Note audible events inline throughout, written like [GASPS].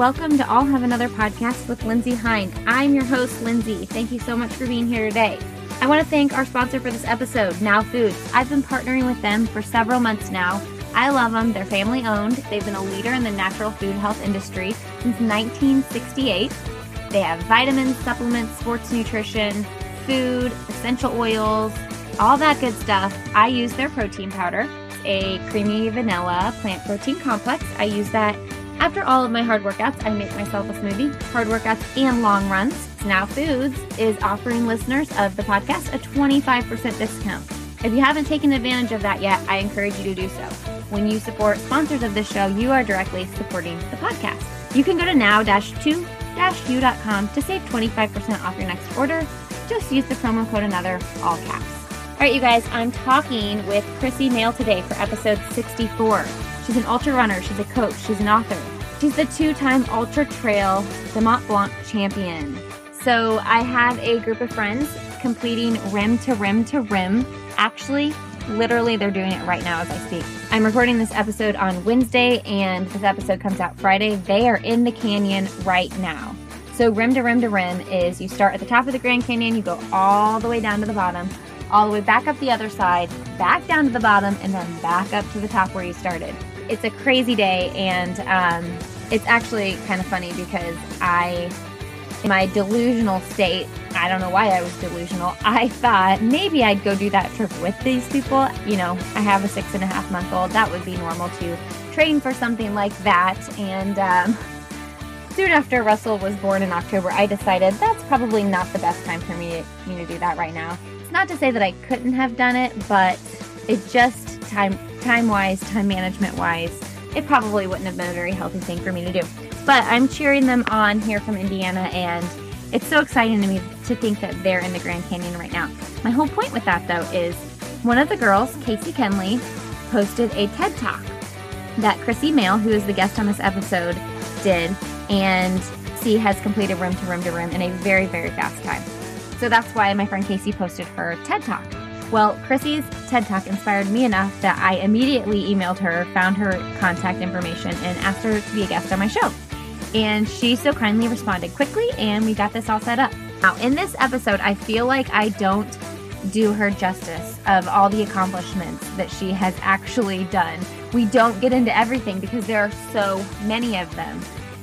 Welcome to I'll Have Another podcast with Lindsey Hein. I'm your host, Lindsay. Thank you so much for being here today. I want to thank our sponsor for this episode, Now Foods. I've been partnering with them for several months now. I love them. They're family owned. They've been a leader in the natural food health industry since 1968. They have vitamins, supplements, sports nutrition, food, essential oils, all that good stuff. I use their protein powder, a creamy vanilla plant protein complex. I use that after all of my hard workouts, I make myself a smoothie, hard workouts, and long runs. Now Foods is offering listeners of the podcast a 25% discount. If you haven't taken advantage of that yet, I encourage you to do so. When you support sponsors of this show, you are directly supporting the podcast. You can go to now-2-u.com to save 25% off your next order. Just use the promo code another, all caps. All right, you guys, I'm talking with Chrissy Moehl today for episode 64. She's an ultra runner, she's a coach, she's an author. She's the two time Ultra Trail de Mont Blanc champion. So I have a group of friends completing rim to rim to rim. Actually, literally, they're doing it right now as I speak. I'm recording this episode on Wednesday, and this episode comes out Friday. They are in the canyon right now. So, rim to rim to rim is you start at the top of the Grand Canyon, you go all the way down to the bottom, all the way back up the other side, back down to the bottom, and then back up to the top where you started it's a crazy day, and um, it's actually kind of funny because I, in my delusional state, I don't know why I was delusional. I thought maybe I'd go do that trip with these people. You know, I have a six and a half month old. That would be normal to train for something like that. And um, soon after Russell was born in October, I decided that's probably not the best time for me, me to do that right now. It's not to say that I couldn't have done it, but it just time time wise, time management wise, it probably wouldn't have been a very healthy thing for me to do. But I'm cheering them on here from Indiana, and it's so exciting to me to think that they're in the Grand Canyon right now. My whole point with that, though, is one of the girls, Casey Kenley, posted a TED Talk that Chrissy Moehl, who is the guest on this episode, did, and she has completed room to room to room in a very, very fast time. So that's why my friend Casey posted her TED Talk. Well, Chrissy's TED Talk inspired me enough that I immediately emailed her, found her contact information, and asked her to be a guest on my show. And she so kindly responded quickly, and we got this all set up. Now, in this episode, I feel like I don't do her justice of all the accomplishments that she has actually done. We don't get into everything because there are so many of them.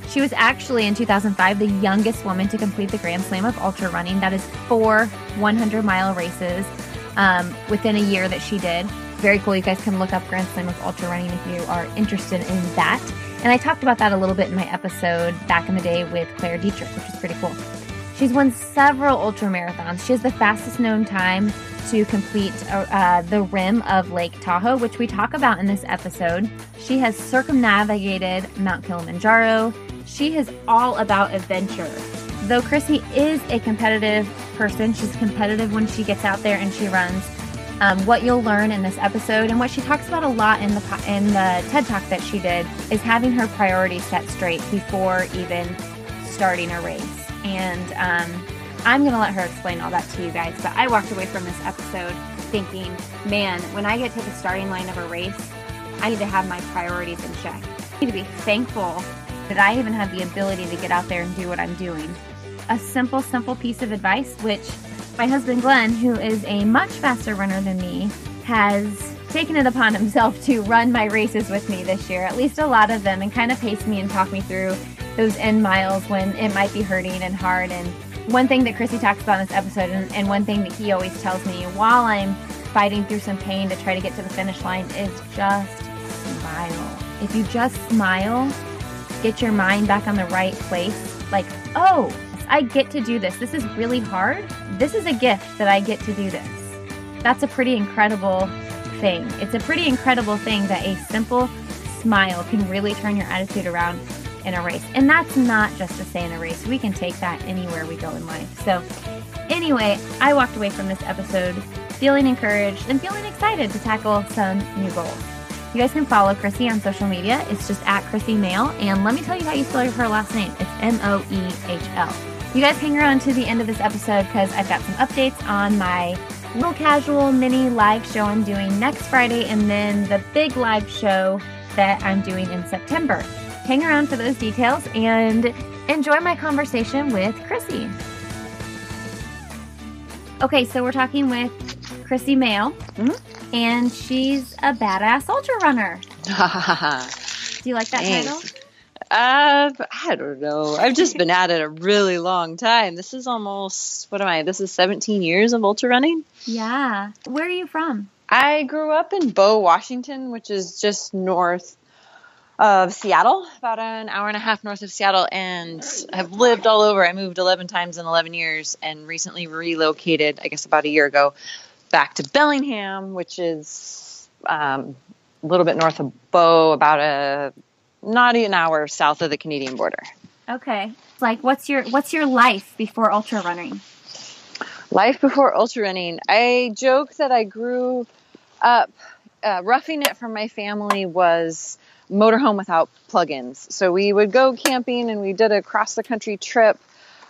She was actually in 2005 the youngest woman to complete the Grand Slam of ultra running. That is four 100 mile races um, within a year that she did. Very cool. You guys can look up Grand Slam of Ultra Running if you are interested in that. And I talked about that a little bit in my episode back in the day with Claire Dietrich, which is pretty cool. She's won several ultra marathons. She has the fastest known time to complete uh, the rim of Lake Tahoe, which we talk about in this episode. She has circumnavigated Mount Kilimanjaro. She is all about adventure. Though Chrissy is a competitive person, she's competitive when she gets out there and she runs. Um, what you'll learn in this episode and what she talks about a lot in the in the TED Talk that she did is having her priorities set straight before even starting a race. And um, I'm going to let her explain all that to you guys. But I walked away from this episode thinking, man, when I get to the starting line of a race, I need to have my priorities in check. I need to be thankful that I even have the ability to get out there and do what I'm doing a simple, simple piece of advice, which my husband Glenn, who is a much faster runner than me, has taken it upon himself to run my races with me this year, at least a lot of them, and kind of pace me and talk me through those end miles when it might be hurting and hard. And one thing that Chrissy talks about in this episode, and, and one thing that he always tells me while I'm fighting through some pain to try to get to the finish line is just smile. If you just smile, get your mind back on the right place, like, oh, I get to do this. This is really hard. This is a gift that I get to do this. That's a pretty incredible thing. It's a pretty incredible thing that a simple smile can really turn your attitude around in a race. And that's not just to say in a race. We can take that anywhere we go in life. So, anyway, I walked away from this episode feeling encouraged and feeling excited to tackle some new goals. You guys can follow Chrissy on social media. It's just at Chrissy Moehl. And let me tell you how you spell her last name. It's M O E H L. You guys hang around to the end of this episode because I've got some updates on my little casual mini live show I'm doing next Friday and then the big live show that I'm doing in September. hang around for those details and enjoy my conversation with Chrissy. Okay, so we're talking with Chrissy Moehl, mm-hmm. and she's a badass ultra runner. [LAUGHS] Do you like that Thanks. title? Uh, I don't know. I've just been at it a really long time. This is almost what am I? This is 17 years of ultra running. Yeah. Where are you from? I grew up in Bow, Washington, which is just north of Seattle, about an hour and a half north of Seattle, and have lived all over. I moved 11 times in 11 years and recently relocated, I guess about a year ago, back to Bellingham, which is um, a little bit north of Bow, about a not an hour south of the Canadian border. Okay. Like what's your what's your life before ultra running? Life before ultra running. I joke that I grew up uh, roughing it from my family was motorhome without plugins. So we would go camping and we did a cross the country trip.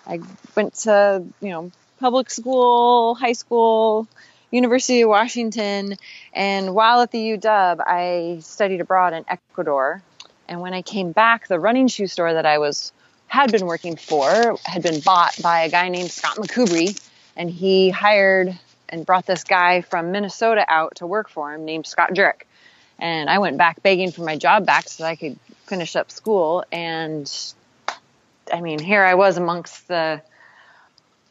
I went to, you know, public school, high school, University of Washington, and while at the UW, I studied abroad in Ecuador. And when I came back, the running shoe store that I was had been working for had been bought by a guy named Scott McCoubrey, and he hired and brought this guy from Minnesota out to work for him named Scott Jurek. And I went back begging for my job back so I could finish up school. And I mean, here I was amongst the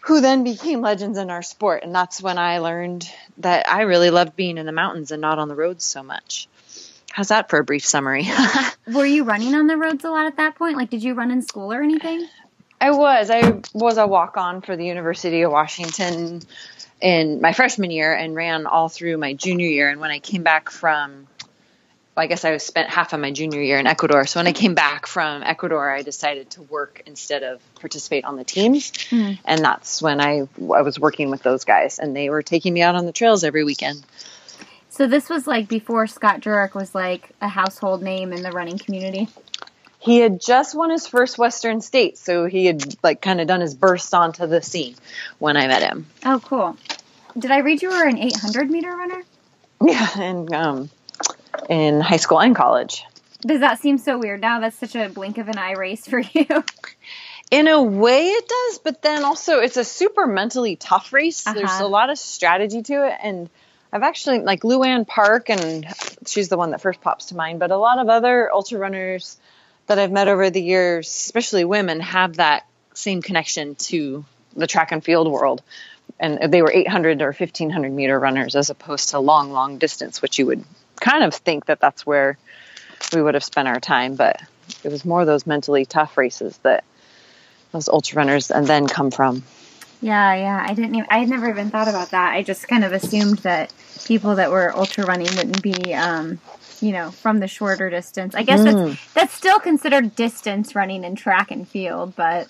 who then became legends in our sport. And that's when I learned that I really loved being in the mountains and not on the roads so much. How's that for a brief summary? [LAUGHS] Were you running on the roads a lot at that point? Like, did you run in school or anything? I was. I was a walk on for the University of Washington in my freshman year and ran all through my junior year. And when I came back from, well, I guess I spent half of my junior year in Ecuador. So when I came back from Ecuador, I decided to work instead of participate on the teams. Mm. And that's when I, I was working with those guys, and they were taking me out on the trails every weekend. So this was like before Scott Jurek was like a household name in the running community. He had just won his first Western State, so he had like kind of done his burst onto the scene when I met him. Oh, cool! Did I read you were an 800 meter runner? [LAUGHS] Yeah, and um, in high school and college. Does that seem so weird now? That's such a blink of an eye race for [LAUGHS] you. In a way, it does, but then also it's a super mentally tough race. Uh-huh. There's a lot of strategy to it, and I've actually like Luann Park, and she's the one that first pops to mind. But a lot of other ultra runners that I've met over the years, especially women, have that same connection to the track and field world. And they were 800 or 1500 meter runners as opposed to long, long distance, which you would kind of think that that's where we would have spent our time. But it was more those mentally tough races that those ultra runners and then come from. Yeah, yeah. I didn't even, I had never even thought about that. I just kind of assumed that people that were ultra running wouldn't be, um, you know, from the shorter distance. I guess mm. that's, that's still considered distance running in track and field, but.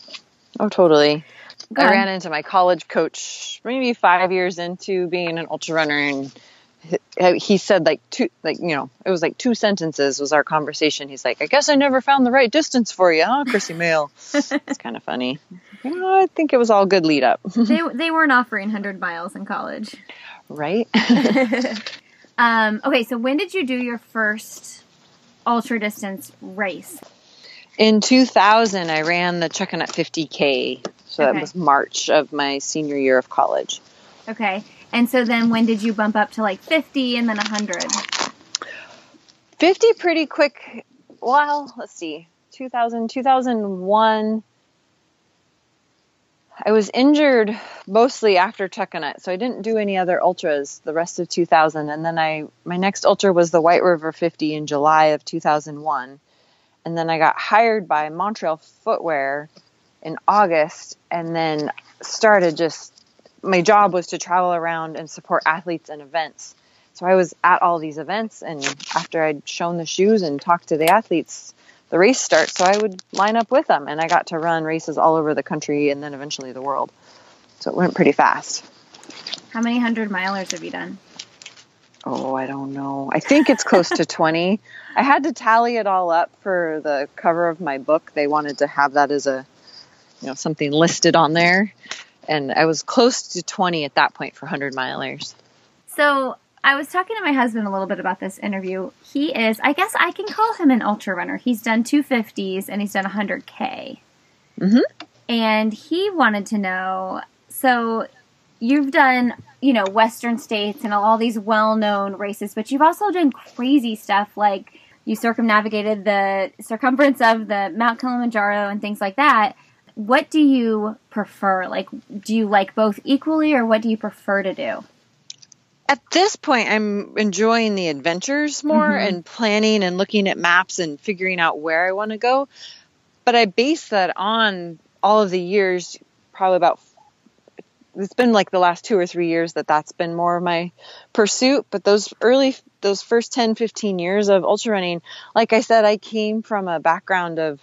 Oh, totally. I ran into my college coach maybe five years into being an ultra runner, and he said like two, like you know, it was like two sentences was our conversation. He's like, "I guess I never found the right distance for you, huh, Chrissy Moehl?" [LAUGHS] it's kind of funny. You know, I think it was all good lead up. [LAUGHS] they they weren't offering hundred miles in college, right? [LAUGHS] um, okay, so when did you do your first ultra distance race? In 2000, I ran the Chuckanut 50K. So okay. that was March of my senior year of college. Okay. And so then when did you bump up to like 50 and then 100? 50 pretty quick. Well, let's see. 2000, 2001. I was injured mostly after Chuckanut, so I didn't do any other ultras the rest of 2000. And then I, my next ultra was the White River 50 in July of 2001. And then I got hired by Montrail Footwear in August and then started just my job was to travel around and support athletes and events. So I was at all these events and after I'd shown the shoes and talked to the athletes, the race starts. So I would line up with them and I got to run races all over the country and then eventually the world. So it went pretty fast. How many hundred milers have you done? Oh, I don't know. I think it's close to [LAUGHS] 20. I had to tally it all up for the cover of my book. They wanted to have that as a you know something listed on there and i was close to 20 at that point for 100 milers so I was talking to my husband a little bit about this interview. He is, I guess I can call him an ultra runner. He's done 250s and he's done 100K. Mm-hmm. And he wanted to know so you've done, you know, Western states and all these well known races, but you've also done crazy stuff like you circumnavigated the circumference of the Mount Kilimanjaro and things like that. What do you prefer? Like, do you like both equally or what do you prefer to do? at this point i'm enjoying the adventures more mm-hmm. and planning and looking at maps and figuring out where i want to go but i base that on all of the years probably about it's been like the last two or three years that that's been more of my pursuit but those early those first 10 15 years of ultra running like i said i came from a background of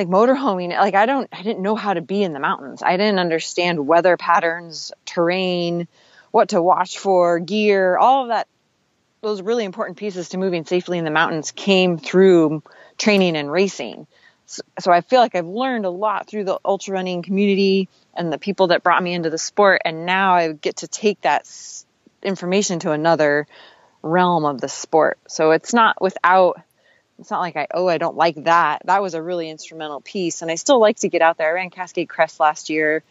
like motorhoming like i don't i didn't know how to be in the mountains i didn't understand weather patterns terrain what to watch for, gear, all of that, those really important pieces to moving safely in the mountains came through training and racing. So, so I feel like I've learned a lot through the ultra running community and the people that brought me into the sport. And now I get to take that information to another realm of the sport. So it's not without it's not like I oh I don't like that. That was a really instrumental piece and I still like to get out there. I ran Cascade Crest last year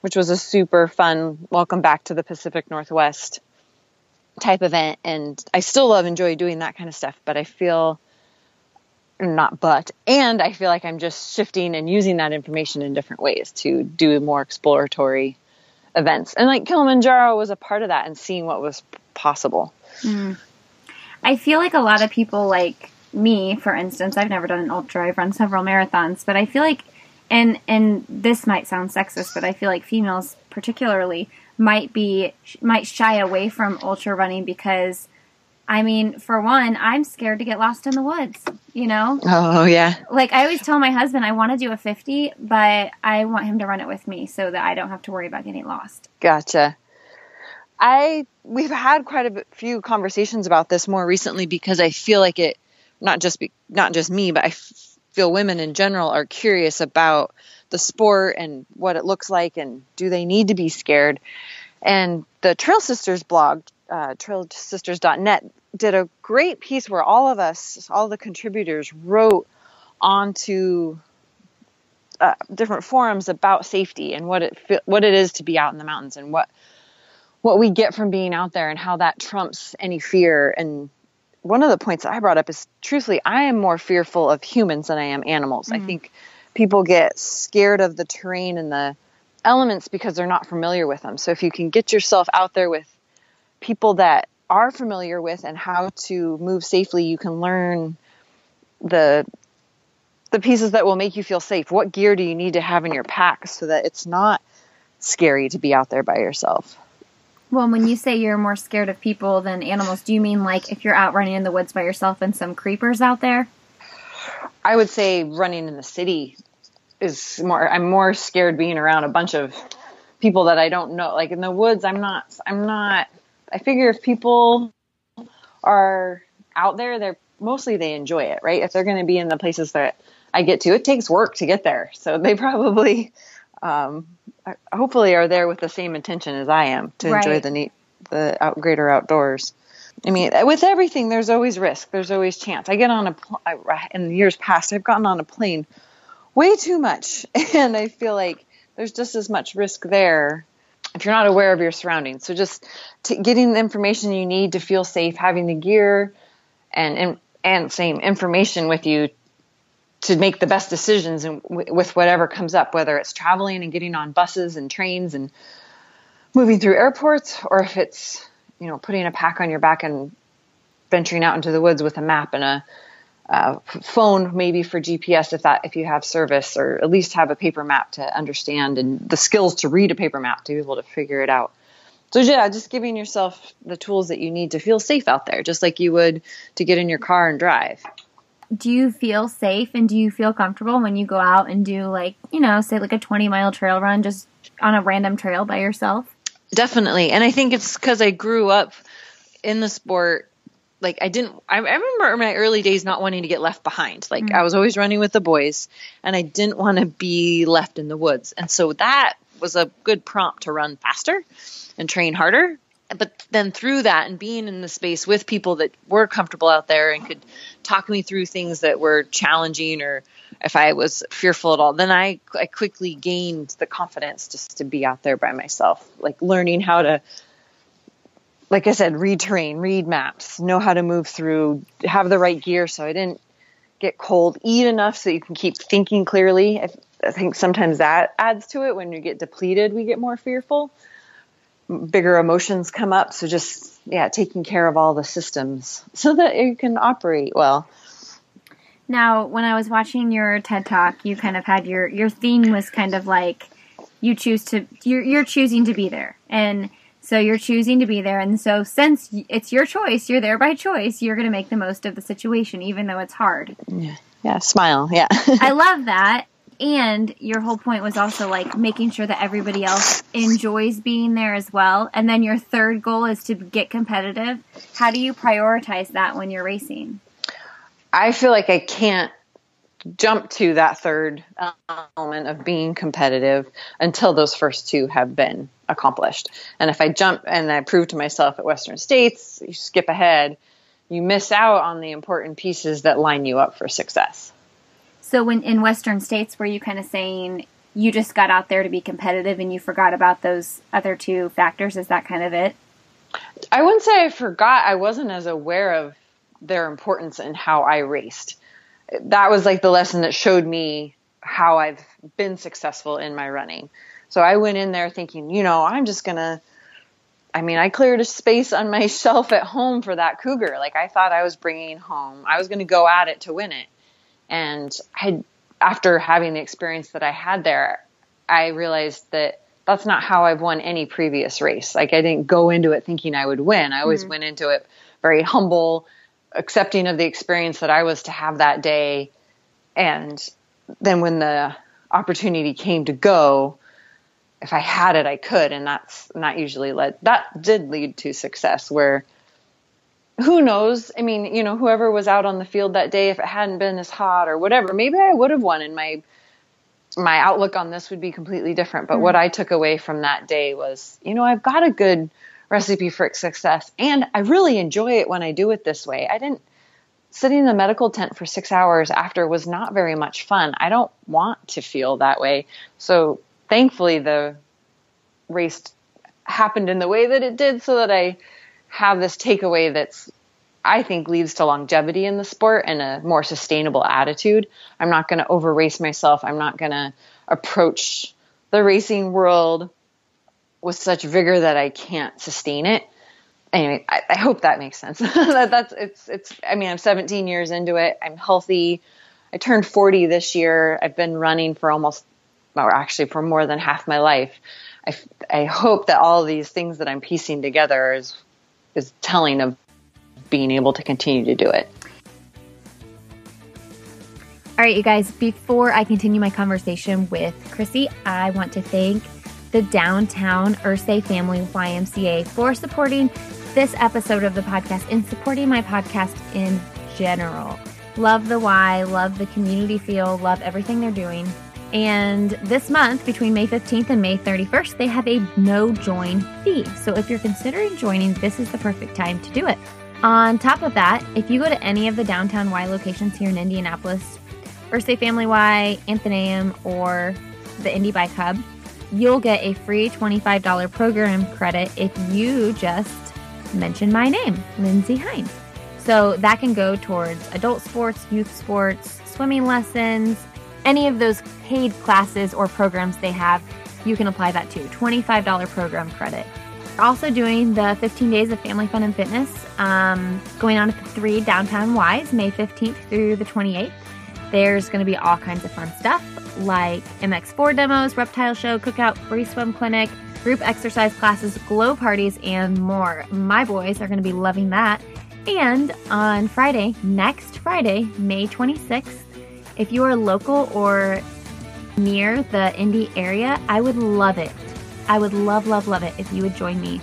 which was a super fun welcome back to the Pacific Northwest type event. And I still love enjoy doing that kind of stuff, but I feel not but and I feel like I'm just shifting and using that information in different ways to do more exploratory events. And like Kilimanjaro was a part of that and seeing what was possible. Mm. I feel like a lot of people like me, for instance, I've never done an ultra. I've run several marathons, but I feel like and and this might sound sexist, but I feel like females particularly might be might shy away from ultra running because I mean, for one, I'm scared to get lost in the woods, you know? Oh, yeah. Like I always tell my husband I want to do a 50, but I want him to run it with me so that I don't have to worry about getting lost. Gotcha. I we've had quite a few conversations about this more recently because I feel like it not just be, not just me, but I feel women in general are curious about the sport and what it looks like and do they need to be scared. And the Trail Sisters blog, uh, trailsisters.net, did a great piece where all of us, all the contributors, wrote onto uh, different forums about safety and what it what it is to be out in the mountains and what what we get from being out there and how that trumps any fear and one of the points I brought up is truthfully, I am more fearful of humans than I am animals. Mm. I think people get scared of the terrain and the elements because they're not familiar with them. So if you can get yourself out there with people that are familiar with and how to move safely, you can learn the the pieces that will make you feel safe. What gear do you need to have in your pack so that it's not scary to be out there by yourself? Well, when you say you're more scared of people than animals, do you mean like if you're out running in the woods by yourself and some creepers out there? I would say running in the city is more I'm more scared being around a bunch of people that I don't know. Like in the woods, I'm not I'm not I figure if people are out there, they're mostly they enjoy it, right? If they're going to be in the places that I get to, it takes work to get there. So they [LAUGHS] probably um, hopefully are there with the same intention as I am to right. enjoy the neat, the out, greater outdoors. I mean, with everything, there's always risk. There's always chance. I get on a pl- I, in years past, I've gotten on a plane way too much, [LAUGHS] and I feel like there's just as much risk there if you're not aware of your surroundings. So just t- getting the information you need to feel safe, having the gear, and and, and same information with you to make the best decisions and w- with whatever comes up, whether it's traveling and getting on buses and trains and moving through airports, or if it's you know putting a pack on your back and venturing out into the woods with a map and a uh, phone maybe for GPS if that if you have service or at least have a paper map to understand and the skills to read a paper map to be able to figure it out. So yeah, just giving yourself the tools that you need to feel safe out there, just like you would to get in your car and drive do you feel safe and do you feel comfortable when you go out and do like you know say like a 20 mile trail run just on a random trail by yourself? Definitely. And i think it's because i grew up in the sport like i didn't i, remember in my early days not wanting to get left behind. Like mm-hmm. i was always running with the boys and i didn't want to be left in the woods. And so that was a good prompt to run faster and train harder. But then through that and being in the space with people that were comfortable out there and could talk me through things that were challenging or if I was fearful at all, then I, I quickly gained the confidence just to be out there by myself, like learning how to, like I said, read terrain, read maps, know how to move through, have the right gear so I didn't get cold, eat enough so you can keep thinking clearly. I, I think sometimes that adds to it. When you get depleted, we get more fearful bigger emotions come up. So just yeah, taking care of all the systems so that you can operate well. Now, when I was watching your TED talk, you kind of had your your theme was kind of like you choose to you're you're choosing to be there. And so you're choosing to be there and so since it's your choice, you're there by choice, you're going to make the most of the situation even though it's hard. Yeah. Yeah, smile. Yeah. [LAUGHS] I love that and your whole point was also like making sure that everybody else enjoys being there as well. And then your third goal is to get competitive. How do you prioritize that when you're racing? I feel like i can't jump to that third uh, element of being competitive until those first two have been accomplished. And if i jump and i prove to myself at western states you skip ahead you miss out on the important pieces that line you up for success so when in Western states, were you kind of saying you just got out there to be competitive and you forgot about those other two factors? Is that kind of it? I wouldn't say I forgot. I wasn't as aware of their importance and how I raced. That was like the lesson that showed me how I've been successful in my running. So I went in there thinking, you know, I'm just going to I mean, I cleared a space on [LAUGHS] my shelf at home for that cougar. Like I thought I was bringing home. I was going to go at it to win it. And I, after having the experience that I had there, I realized that that's not how I've won any previous race. Like I didn't go into it thinking I would win. I always mm-hmm. went into it very humble, accepting of the experience that I was to have that day. And then when the opportunity came to go, if I had it, I could. And that's not usually led, that did lead to success where who knows? I mean, you know, whoever was out on the field that day, if it hadn't been as hot or whatever, maybe I would have won and my my outlook on this would be completely different. But mm-hmm. what I took away from that day was, you know, I've got a good recipe for success and I really enjoy it when I do it this way. I didn't sitting in the medical tent for six hours after was not very much fun. I don't want to feel that way. So thankfully the race happened in the way that it did so that I have this takeaway that's I think leads to longevity in the sport and a more sustainable attitude. I'm not going to over race myself. I'm not going to approach the racing world with such vigor that I can't sustain it. Anyway, I, I hope that makes sense. [LAUGHS] that, that's it's it's. I mean, I'm 17 years into it. I'm healthy. I turned 40 this year. I've been running for almost, or actually for more than half my life. I, I hope that all these things that I'm piecing together is is telling of being able to continue to do it. All right, you guys, before I continue my conversation with Chrissy, I want to thank the Downtown Irsay Family YMCA for supporting this episode of the podcast and supporting my podcast in general. Love the Y, love the community feel, love everything they're doing. And this month, between May 15th and May 31st, they have a no join fee. So if you're considering joining, this is the perfect time to do it. On top of that, if you go to any of the downtown Y locations here in Indianapolis, Irsay Family Y, Athenaeum, or the Indy Bike Hub, you'll get a free $25 program credit if you just mention my name, Lindsey Hein. So that can go towards adult sports, youth sports, swimming lessons, any of those paid classes or programs they have, you can apply that to $25 program credit. We're also doing the 15 days of family fun and fitness um, going on at the three downtown Ys, May 15th through the 28th. There's going to be all kinds of fun stuff like MX4 demos, reptile show, cookout, free swim clinic, group exercise classes, glow parties, and more. My boys are going to be loving that. And on Friday, next Friday, May 26th, if you are local or near the Indy area, I would love it. I would love, love, love it if you would join me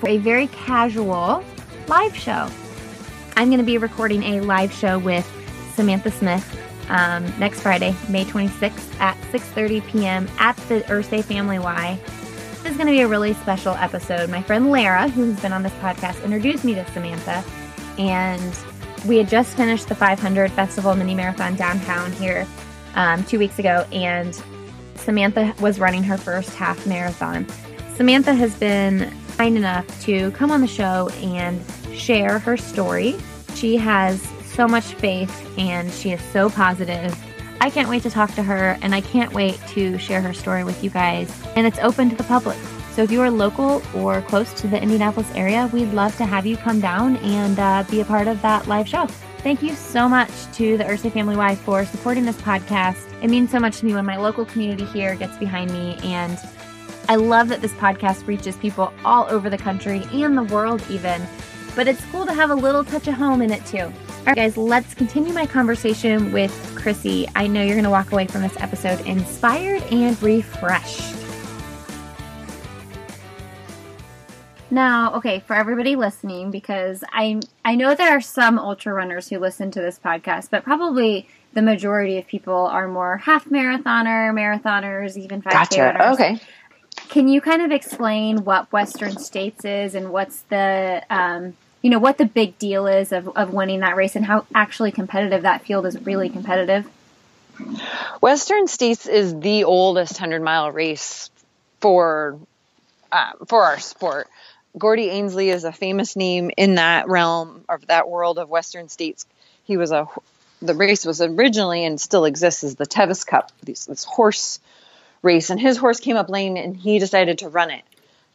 for a very casual live show. I'm going to be recording a live show with Samantha Smith um, next Friday, May 26th at 6:30 p.m. at the Irsay Family Y. This is going to be a really special episode. My friend Lara, who has been on this podcast, introduced me to Samantha, and we had just finished the 500 Festival Mini Marathon downtown here um, two weeks ago, and Samantha was running her first half marathon. Samantha has been kind enough to come on the show and share her story. She has so much faith and she is so positive. I can't wait to talk to her and I can't wait to share her story with you guys. And it's open to the public. So if you are local or close to the Indianapolis area, we'd love to have you come down and uh, be a part of that live show. Thank you so much to the Irsay Family Y for supporting this podcast. It means so much to me when my local community here gets behind me and I love that this podcast reaches people all over the country and the world, even. But it's cool to have a little touch of home in it, too. All right, guys, let's continue my conversation with Chrissy. I know you're going to walk away from this episode inspired and refreshed. Now, okay, for everybody listening, because I I know there are some ultra runners who listen to this podcast, but probably the majority of people are more half marathoner, marathoners, even 5K Gotcha. runners. Okay. Can you kind of explain what Western States is and what's the, um, you know, what the big deal is of, of winning that race and how actually competitive that field is really competitive? Western States is the oldest hundred mile race for um, for our sport. Gordy Ainsleigh is a famous name in that realm of that world of Western States. He was a the race was originally and still exists as the Tevis Cup, this, this horse race, and his horse came up lame, and he decided to run it,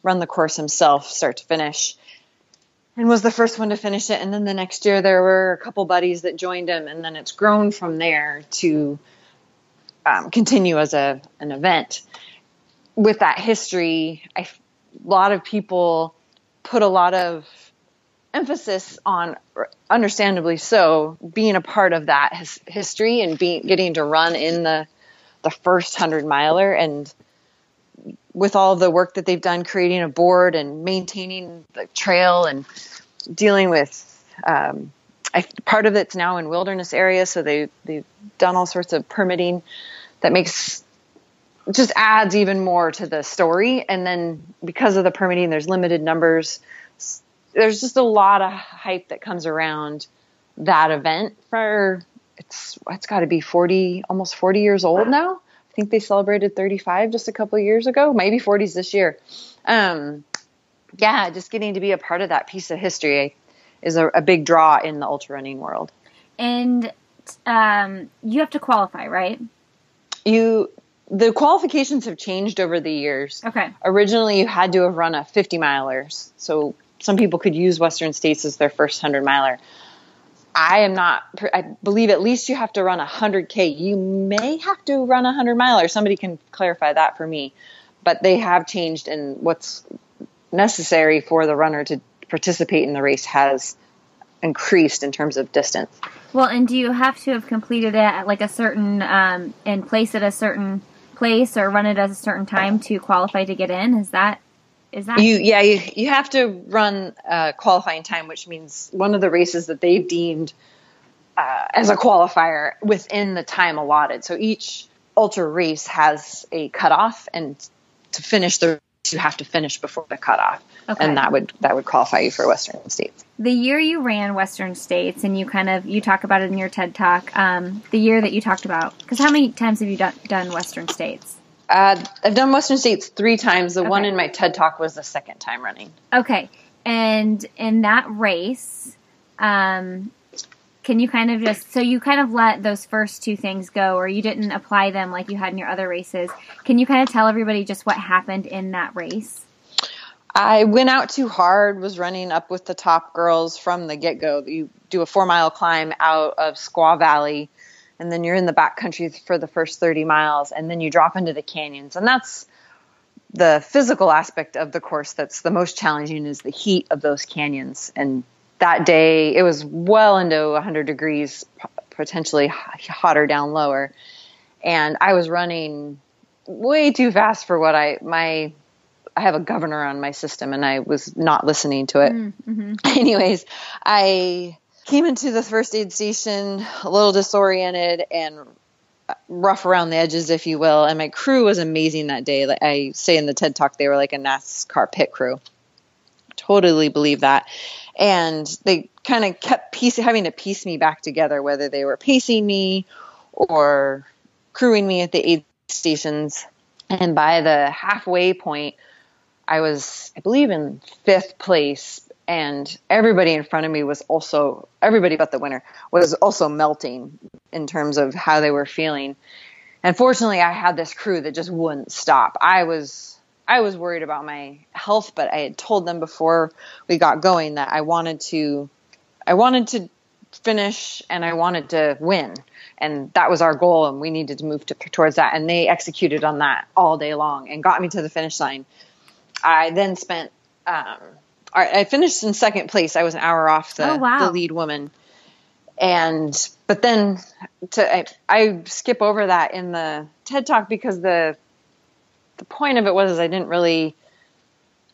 run the course himself, start to finish, and was the first one to finish it. And then the next year there were a couple buddies that joined him, and then it's grown from there to um, continue as a an event. With that history, I, a lot of people put a lot of emphasis on, understandably so, being a part of that his, history and being getting to run in the the first hundred miler. And with all the work that they've done creating a board and maintaining the trail and dealing with um, I, part of it's now in wilderness areas. So they they've done all sorts of permitting that makes just adds even more to the story. And then because of the permitting there's limited numbers. There's just a lot of hype that comes around that event for it's it's got to be 40 almost 40 years old now. I think they celebrated 35 just a couple of years ago maybe 40s this year. Um, yeah just getting to be a part of that piece of history is a, a big draw in the ultra running world. And um, you have to qualify, right? you the qualifications have changed over the years. Okay. originally you had to have run a 50 milers so some people could use western states as their first 100 miler. I am not i believe at least you have to run a 100k you may have to run a 100 miler. Somebody can clarify that for me. But they have changed and what's necessary for the runner to participate in the race has increased in terms of distance. Well, and do you have to have completed it at like a certain um, and place at a certain place or run it at a certain time to qualify to get in? Is that is that You yeah, you, you have to run uh, qualifying time, which means one of the races that they've deemed uh, as a qualifier within the time allotted. So each ultra race has a cutoff, and to finish the race, you have to finish before the cutoff, Okay. and that would that would qualify you for Western States. the year you ran Western States and you kind of you talk about it in your TED talk? Um, the year that you talked about because how many times have you done, done Western States? Uh, I've done Western States three times. The one in my TED talk was the second time running. Okay, and in that race, um, can you kind of just so you kind of let those first two things go, or you didn't apply them like you had in your other races? Can you kind of tell everybody just what happened in that race? I went out too hard, was running up with the top girls from the get go. You do a four mile climb out of Squaw Valley, and then you're in the backcountry for the first 30 miles, and then you drop into the canyons. And that's the physical aspect of the course that's the most challenging is the heat of those canyons. And that day, it was well into 100 degrees, potentially hotter down lower. And I was running way too fast for what I, my, I have a governor on my system and I was not listening to it. Mm-hmm. [LAUGHS] Anyways, I came into the first aid station a little disoriented and rough around the edges, if you will. And my crew was amazing that day. Like I say in the TED Talk, they were like a NASCAR pit crew. Totally believe that. And they kind of kept piece having to piece me back together, whether they were pacing me or crewing me at the aid stations. And by the halfway point, I was, I believe, in fifth place and everybody in front of me was also everybody but the winner was also melting in terms of how they were feeling. And fortunately i had this crew that just wouldn't stop. I was i was worried about my health but i had told them before we got going that i wanted to i wanted to finish and i wanted to win. And that was our goal and we needed to move to, towards that. And they executed on that all day long and got me to the finish line i then spent um, I finished in second place. I was an hour off the, oh, wow. the lead woman. And but then to I, I, skip over that in the TED talk because the the point of it was I didn't really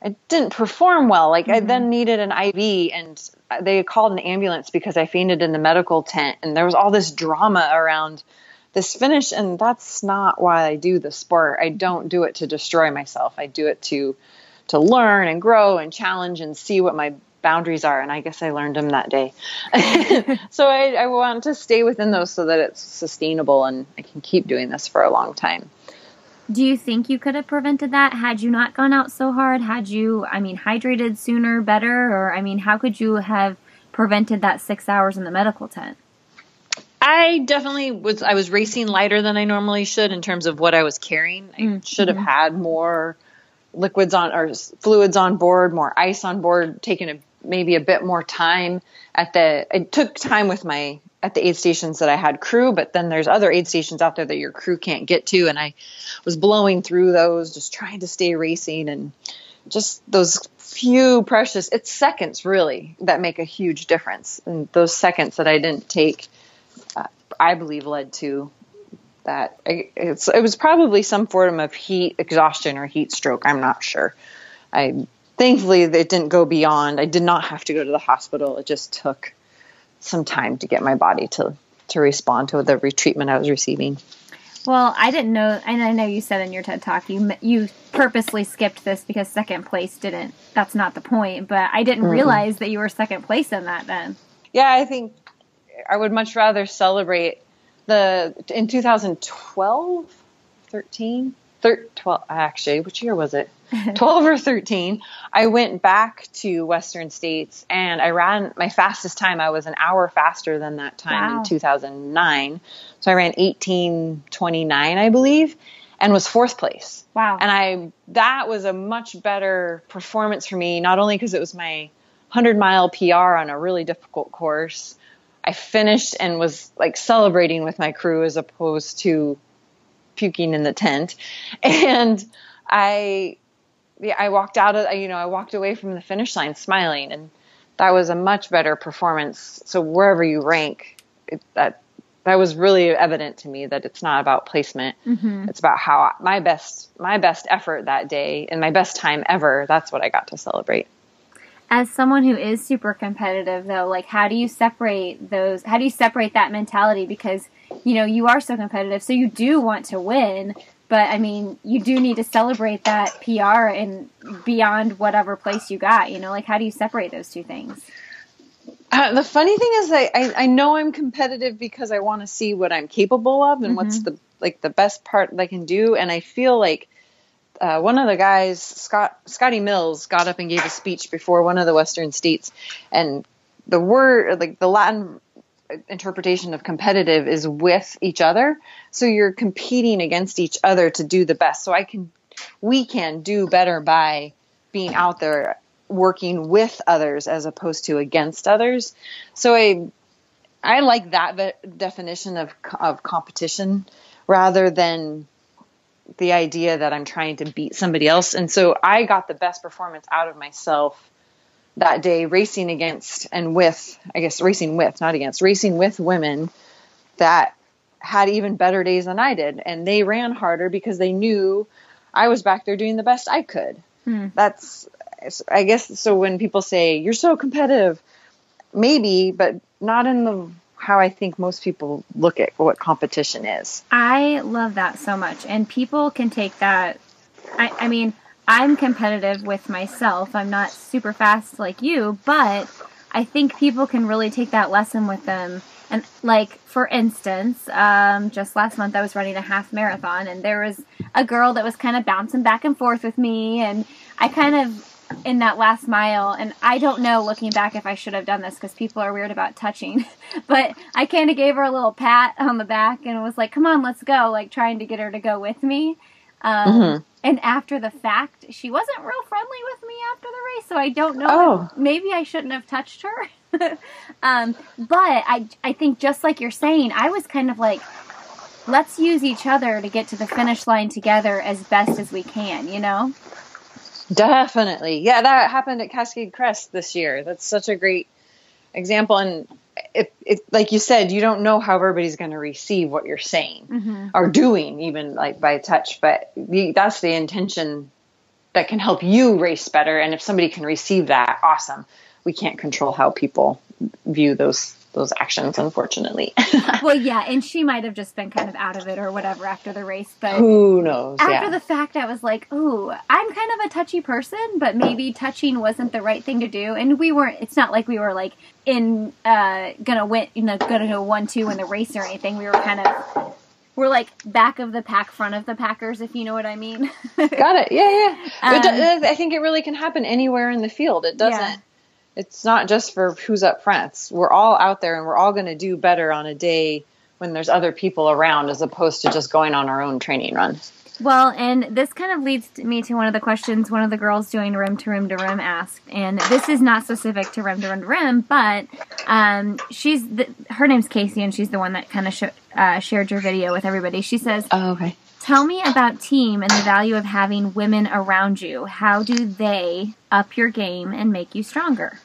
I didn't perform well. Like mm-hmm. I then needed an IV and they called an ambulance because I fainted in the medical tent and there was all this drama around this finish and that's not why I do the sport. I don't do it to destroy myself. I do it to to learn and grow and challenge and see what my boundaries are. And I guess I learned them that day. [LAUGHS] so I, I want to stay within those so that it's sustainable and I can keep doing this for a long time. Do you think you could have prevented that had you not gone out so hard? Had you, I mean, hydrated sooner, better? Or, I mean, how could you have prevented that six hours in the medical tent? I definitely was. I was racing lighter than I normally should in terms of what I was carrying. I mm-hmm. should have had more liquids on or fluids on board, more ice on board, taking a, maybe a bit more time at the. It took time with my at the aid stations that I had crew, but then there's other aid stations out there that your crew can't get to, and I was blowing through those, just trying to stay racing, and just those few precious it's seconds really that make a huge difference, and those seconds that I didn't take, uh, I believe led to that it's it was probably some form of heat exhaustion or heat stroke. I'm not sure. I thankfully it didn't go beyond. I did not have to go to the hospital. It just took some time to get my body to to respond to the retreatment I was receiving. Well, I didn't know, and I know you said in your TED talk you you purposely skipped this because second place didn't. That's not the point, but I didn't mm-hmm. realize that you were second place in that. Then, yeah, I think I would much rather celebrate the in 2012, 13, 13 12 actually, which year was it? [LAUGHS] 12 or 13, I went back to Western States and I ran my fastest time. I was an hour faster than that time wow. in 2009. So I ran 1829, I believe, and was fourth place. Wow. And I, that was a much better performance for me, not only because it was my 100 mile PR on a really difficult course, I finished and was like celebrating with my crew as opposed to puking in the tent. [LAUGHS] And I, yeah, I walked out of, you know, I walked away from the finish line smiling and that was a much better performance. So wherever you rank, it, that, that was really evident to me that it's not about placement. Mm-hmm. It's about how my best, my best effort that day and my best time ever. That's what I got to celebrate as someone who is super competitive though like how do you separate those how do you separate that mentality? Because you know you are so competitive so you do want to win but i mean you do need to celebrate that pr and beyond whatever place you got you know? Like how do you separate those two things? Uh, the funny thing is I, I, I know i'm competitive because i want to see what i'm capable of and mm-hmm. what's the like the best part that i can do and i feel like uh, one of the guys, Scott Scotty Mills, got up and gave a speech before one of the Western states, and the word, like the Latin interpretation of competitive, is with each other. So you're competing against each other to do the best. So I can, we can do better by being out there working with others as opposed to against others. So I, I like that definition of of competition rather than the idea that I'm trying to beat somebody else. And so I got the best performance out of myself that day racing against and with, I guess, racing with, not against, racing with women that had even better days than I did. And they ran harder because they knew I was back there doing the best I could. Hmm. That's, I guess, so when people say, you're so competitive, maybe, but not in the how I think most people look at what competition is. I love that so much. And people can take that. I, I mean, I'm competitive with myself. I'm not super fast like you, but I think people can really take that lesson with them. And like for instance, um, just last month I was running a half marathon, and there was a girl that was kind of bouncing back and forth with me, and I kind of in that last mile, and I don't know looking back if I should have done this because people are weird about touching, [LAUGHS] but I kind of gave her a little pat on the back and was like, "Come on, let's go!" Like trying to get her to go with me. Um, mm-hmm. And after the fact, she wasn't real friendly with me after the race, so I don't know. Oh. Maybe I shouldn't have touched her. [LAUGHS] um, but I, I think just like you're saying, I was kind of like, let's use each other to get to the finish line together as best as we can, you know? Definitely. Yeah, that happened at Cascade Crest this year. That's such a great example. And it, it, like you said, you don't know how everybody's going to receive what you're saying mm-hmm. or doing, even like by touch. But the, that's the intention that can help you race better. And if somebody can receive that, awesome. We can't control how people view those those actions, unfortunately. [LAUGHS] well, yeah, and she might have just been kind of out of it or whatever after the race, but who knows? After yeah. the fact, I was like, "Ooh, I'm kind of a touchy person, but maybe touching wasn't the right thing to do." And we weren't. It's not like we were like in uh gonna win, you know, gonna go one two in the race or anything. We were kind of we're like back of the pack, front of the Packers, if you know what I mean. [LAUGHS] Got it. Yeah, yeah. Um, I think it really can happen anywhere in the field. It doesn't. Yeah it's not just for who's up front. We're all out there and we're all going to do better on a day when there's other people around as opposed to just going on our own training run. Well, and this kind of leads me to one of the questions one of the girls doing rim to rim to rim asked, and this is not specific to rim to rim to rim, but um, she's the, her name's Casey, and she's the one that kind of sh- uh, shared your video with everybody. She says, "Oh, okay." Tell me about team and the value of having women around you. How do they up your game and make you stronger?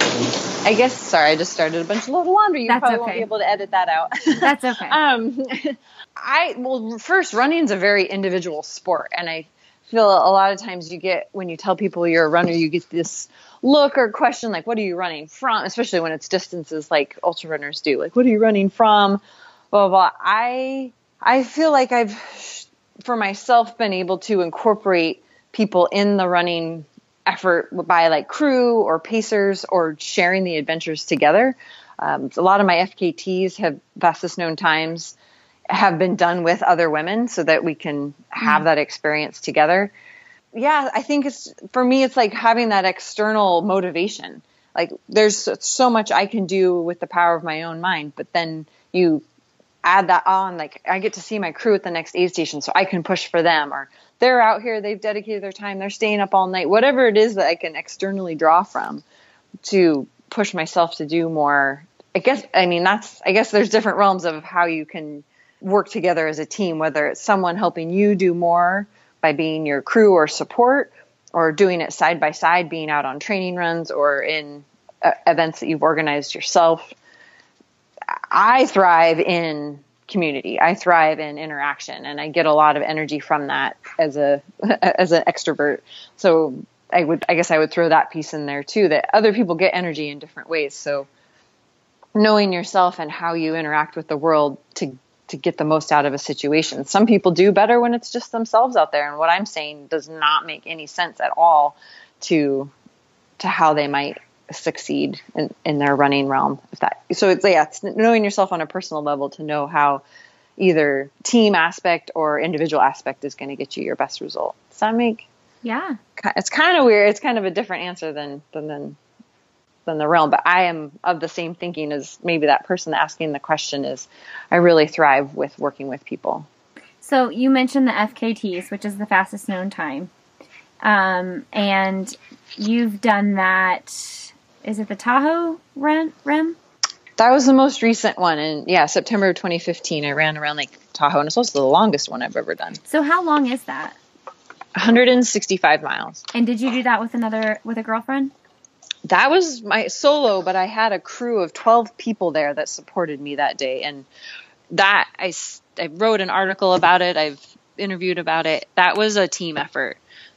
I guess. Sorry, I just started a bunch of little laundry. You That's probably okay. won't be able to edit that out. [LAUGHS] That's okay. um, [LAUGHS] I well, first, running is a very individual sport, and I feel a lot of times you get when you tell people you're a runner, you get this look or question like, "What are you running from?" Especially when it's distances like ultra runners do. Like, "What are you running from?" Blah blah. blah. I I feel like I've for myself been able to incorporate people in the running effort by like crew or pacers or sharing the adventures together. Um, a lot of my FKTs have fastest known times have been done with other women so that we can have mm. that experience together. Yeah, I think it's for me, it's like having that external motivation. Like there's so much I can do with the power of my own mind, but then you add that on. Like I get to see my crew at the next aid station, so I can push for them, or they're out here, they've dedicated their time, they're staying up all night, whatever it is that I can externally draw from to push myself to do more. I guess, I mean, that's, I guess there's different realms of how you can work together as a team, whether it's someone helping you do more by being your crew or support, or doing it side by side, being out on training runs or in uh, events that you've organized yourself. I thrive in community. I thrive in interaction and I get a lot of energy from that as a [LAUGHS] as an extrovert. So I would I guess I would throw that piece in there too that other people get energy in different ways. So knowing yourself and how you interact with the world to to get the most out of a situation. Some people do better when it's just themselves out there and what I'm saying does not make any sense at all to to how they might succeed in, in their running realm. If that so it's yeah, it's knowing yourself on a personal level to know how either team aspect or individual aspect is going to get you your best result. Does that make? Yeah. It's kind of weird. It's kind of a different answer than than than than the realm, but I am of the same thinking as maybe that person asking the question is I really thrive with working with people. So you mentioned the FKTs, which is the fastest known time. Um, and you've done that is it the Tahoe Rim? That was the most recent one, and yeah, September of 2015. I ran around Lake Tahoe, and it's also the longest one I've ever done. So how long is that? 165 miles. And did you do that with another with a girlfriend? That was my solo, but I had a crew of 12 people there that supported me that day, and that I I wrote an article about it. I've interviewed about it. That was a team effort.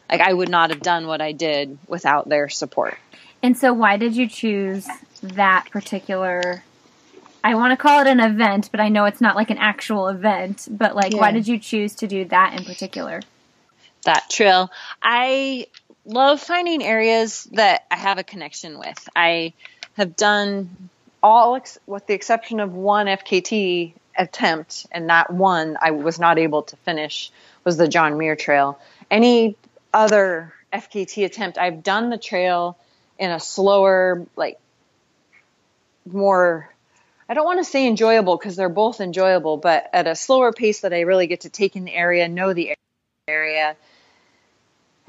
Like I would not have done what I did without their support. And so, why did you choose that particular I want to call it an event, but I know it's not like an actual event. But like, yeah. why did you choose to do that in particular? That trail. I love finding areas that I have a connection with. I have done all, ex- with the exception of one FKT attempt, and that one I was not able to finish, was the John Muir Trail. Any other FKT attempt, I've done the trail in a slower, like more I don't want to say enjoyable because they're both enjoyable, but at a slower pace that I really get to take in the area, know the area,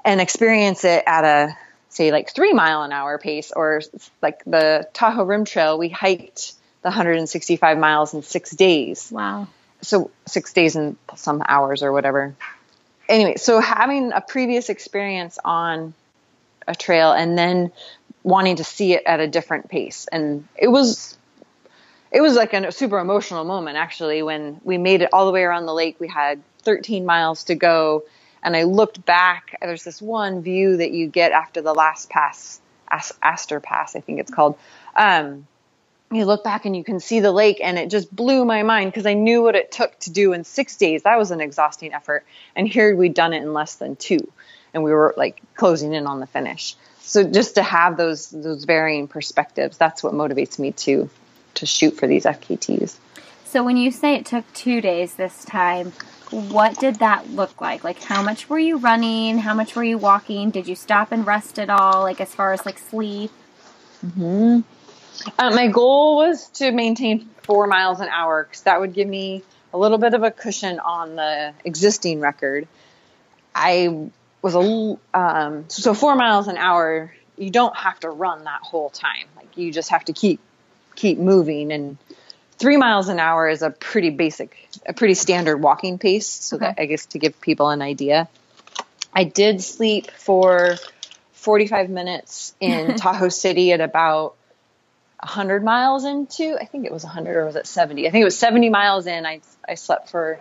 and experience it at a say like three mile an hour pace, or like the Tahoe Rim Trail, we hiked the 165 miles in six days. Wow. So six days and some hours or whatever. Anyway, so having a previous experience on a trail and then wanting to see it at a different pace, and it was it was like a super emotional moment actually when we made it all the way around the lake. We had 13 miles to go, and I looked back. There's this one view that you get after the last pass, Aster Pass, I think it's called. Um, you look back and you can see the lake, and it just blew my mind because I knew what it took to do in six days. That was an exhausting effort, and here we'd done it in less than two, and we were like closing in on the finish. So just to have those those varying perspectives, that's what motivates me to to shoot for these FKTs. So when you say it took two days this time, what did that look like? Like how much were you running? How much were you walking? Did you stop and rest at all? Like as far as like sleep? Hmm. Uh, my goal was to maintain four miles an hour because that would give me a little bit of a cushion on the existing record. I was a um, so four miles an hour. You don't have to run that whole time. Like you just have to keep keep moving and three miles an hour is a pretty basic a pretty standard walking pace so okay. that i guess to give people an idea i did sleep for 45 minutes in [LAUGHS] tahoe city at about 100 miles into i think it was 100 or was it 70 i think it was 70 miles in i, I slept for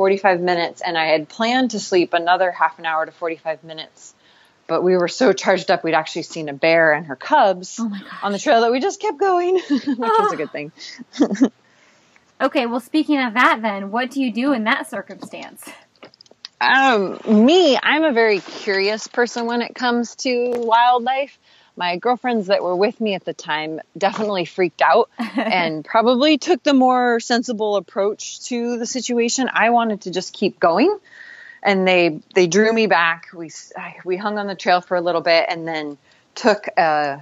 45 minutes and i had planned to sleep another half an hour to 45 minutes but we were so charged up we'd actually seen a bear and her cubs oh on the trail that we just kept going [LAUGHS] which oh. was a good [LAUGHS] thing. Okay well speaking of that then what do you do in that circumstance? Um, me i'm a very curious person when it comes to wildlife my girlfriends that were with me at the time definitely freaked out [LAUGHS] and probably took the more sensible approach to the situation i wanted to just keep going and they they drew me back. We we hung on the trail for a little bit, and then took a uh,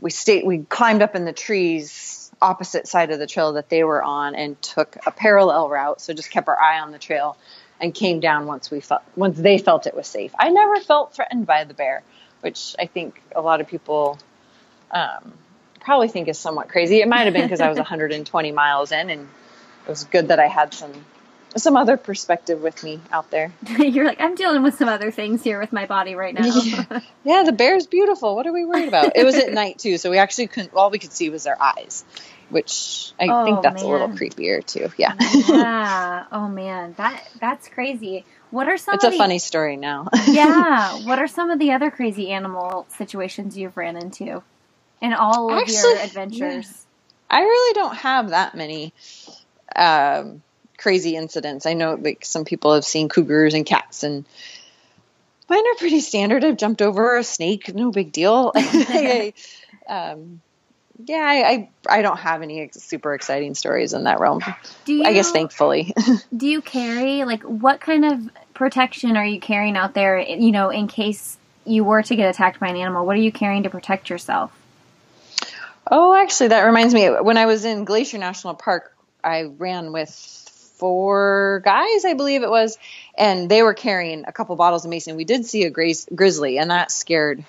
we stayed we climbed up in the trees opposite side of the trail that they were on and took a parallel route. So just kept our eye on the trail and came down once we felt once they felt it was safe. I never felt threatened by the bear, which I think a lot of people um, probably think is somewhat crazy. It might have been because I was [LAUGHS] 120 miles in, and it was good that I had some some other perspective with me out there. [LAUGHS] You're like, I'm dealing with some other things here with my body right now. yeah. [LAUGHS] yeah, the bear's beautiful. What are we worried about? It was at [LAUGHS] night too, so we actually couldn't. All we could see was their eyes, which I oh, think that's man. a little creepier too. Yeah. yeah. Oh man, that that's crazy. What are some? It's a the, funny story now. yeah. What are some of the other crazy animal situations you've ran into in all of actually, your adventures? Yeah. I really don't have that many. Um, crazy incidents. I know like some people have seen cougars and cats and mine are pretty standard. I've jumped over a snake, no big deal. [LAUGHS] I, um, yeah, I, I, I don't have any super exciting stories in that realm. Do you, I guess thankfully. [LAUGHS] do you carry like what kind of protection are you carrying out there? You know, in case you were to get attacked by an animal, what are you carrying to protect yourself? Oh, actually, that reminds me. When I was in Glacier National Park, I ran with four guys, I believe it was, and they were carrying a couple bottles of mason. We did see a grizzly, and that scared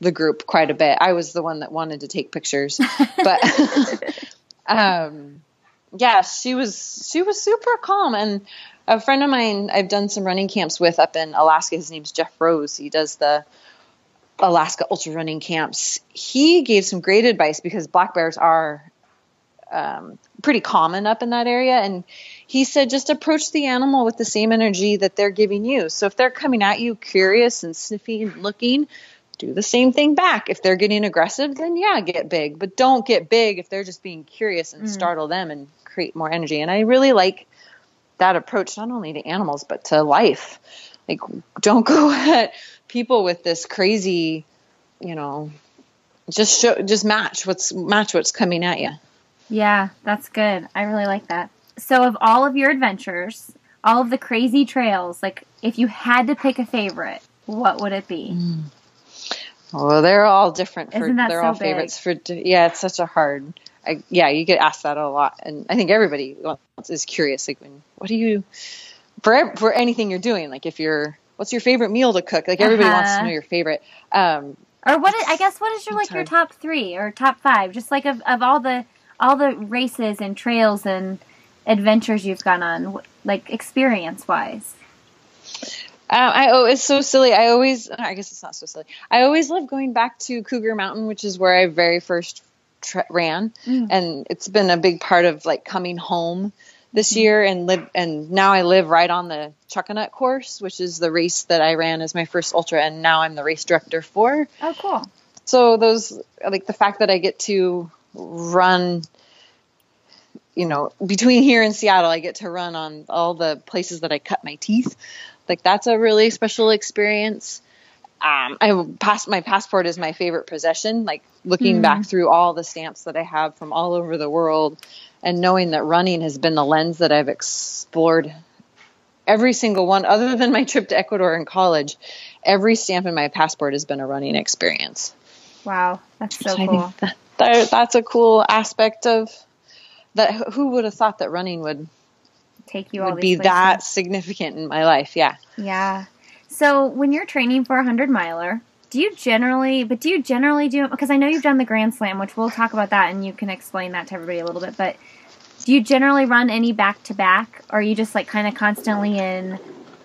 the group quite a bit. I was the one that wanted to take pictures, [LAUGHS] but [LAUGHS] um, yeah, she was she was super calm. And a friend of mine I've done some running camps with up in Alaska. His name's Jeff Rose. He does the Alaska ultra running camps. He gave some great advice because black bears are um, pretty common up in that area. And he said, just approach the animal with the same energy that they're giving you. So if they're coming at you curious and sniffing and looking, do the same thing back. If they're getting aggressive, then yeah, get big, but don't get big if they're just being curious and Mm. startle them and create more energy. And I really like that approach not only to animals but to life. Like don't [LAUGHS] go at people with this crazy, you know, just show just match what's match what's coming at you. Yeah, that's good. I really like that. So, of all of your adventures, all of the crazy trails, like if you had to pick a favorite, what would it be? Well, they're all different. For, Isn't that they're so all big? favorites for. Yeah, it's such a hard. I, yeah, you get asked that a lot, and I think everybody wants, is curious. Like, when what do you for for anything you're doing? Like, if you're what's your favorite meal to cook? Like, everybody wants to Uh-huh. know your favorite. Um, Or what? I guess what is your like your top three or top five? Just like of, of all the all the races and trails and adventures you've gone on, like experience wise. Um, I oh, it's so silly. I always, I guess it's not so silly. I always love going back to Cougar Mountain, which is where I very first tra- ran, Mm. and it's been a big part of like coming home this year. And live, and now I live right on the Chuckanut course, which is the race that I ran as my first ultra, and now I'm the race director for. Oh, cool. So those, like the fact that I get to run. You know, between here and Seattle, I get to run on all the places that I cut my teeth like that's a really special experience um, I pass my passport is my favorite possession. Like looking Mm. back through all the stamps that I have from all over the world, and knowing that running has been the lens that I've explored every single one, other than my trip to Ecuador in college. Every stamp in my passport has been a running experience. Wow, that's so So I cool. think that, that- that's a cool aspect of that. Who would have thought that running would Take you would be places. that significant in my life? Yeah. Yeah. So when you're training for a hundred miler, do you generally? But do you generally do? Because I know you've done the Grand Slam, which we'll talk about that, and you can explain that to everybody a little bit. But do you generally run any back to back, or are you just like kind of constantly in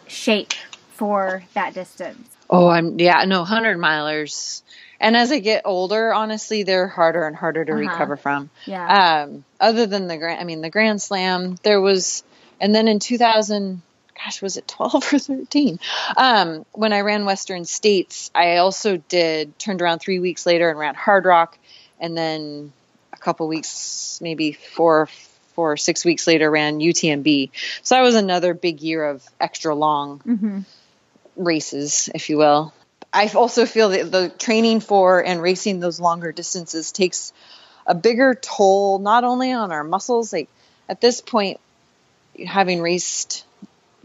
shape for that distance? Oh, I'm yeah, no, hundred milers. And as I get older, honestly, they're harder and harder to Uh-huh. recover from. Yeah. Um, other than the grand, I mean, the Grand Slam, there was, and then in 2000, gosh, was it 12 or 13? Um, when I ran Western States, I also did turned around three weeks later and ran Hardrock, and then a couple weeks, maybe four, four or six weeks later, ran UTMB. So that was another big year of extra long hmm races, if you will. I also feel that the training for and racing those longer distances takes a bigger toll, not only on our muscles, like at this point, having raced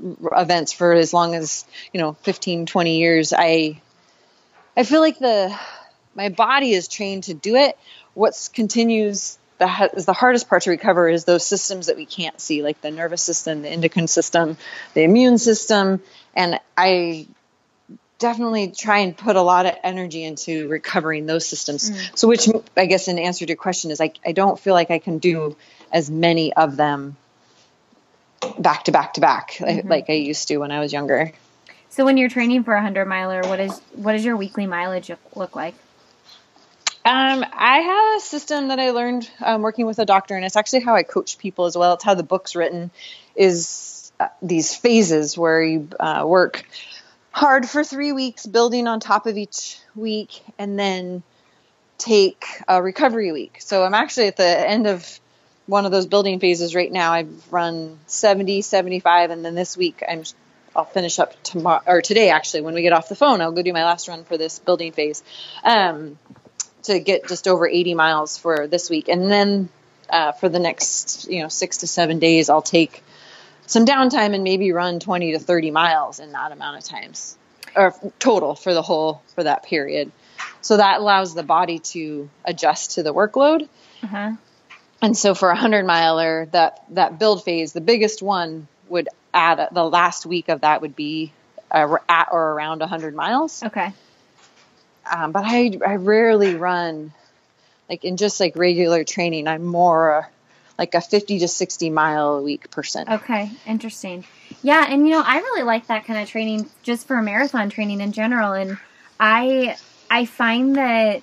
events for as long as, you know, 15, 20 years, I, I feel like the, my body is trained to do it. What's continues the, is the hardest part to recover is those systems that we can't see, like the nervous system, the endocrine system, the immune system. And I definitely try and put a lot of energy into recovering those systems. So, which I guess in answer to your question is like, I don't feel like I can do as many of them back to back to back like- like I used to when I was younger. So when you're training for a hundred miler, what is what does your weekly mileage look like? Um, I have a system that I learned um, working with a doctor, and it's actually how I coach people as well. It's how the book's written, is uh, these phases where you uh, work hard for three weeks, building on top of each week, and then take a recovery week. So I'm actually at the end of one of those building phases right now. I've run 70, 75, and then this week I'm I'll finish up tomorrow or today actually when we get off the phone. I'll go do my last run for this building phase. Um, to get just over 80 miles for this week. And then uh, for the next, you know, six to seven days, I'll take some downtime and maybe run 20 to 30 miles in that amount of times or total for the whole, for that period. So that allows the body to adjust to the workload. Uh-huh. And so for a hundred miler, that, that build phase, the biggest one would add the last week of that would be uh, at or around 100 miles Okay. um, but I, I rarely run like in just like regular training i'm more like a 50 to 60 mile a week person Okay, interesting. Yeah, and you know, I really like that kind of training just for marathon training in general and I I find that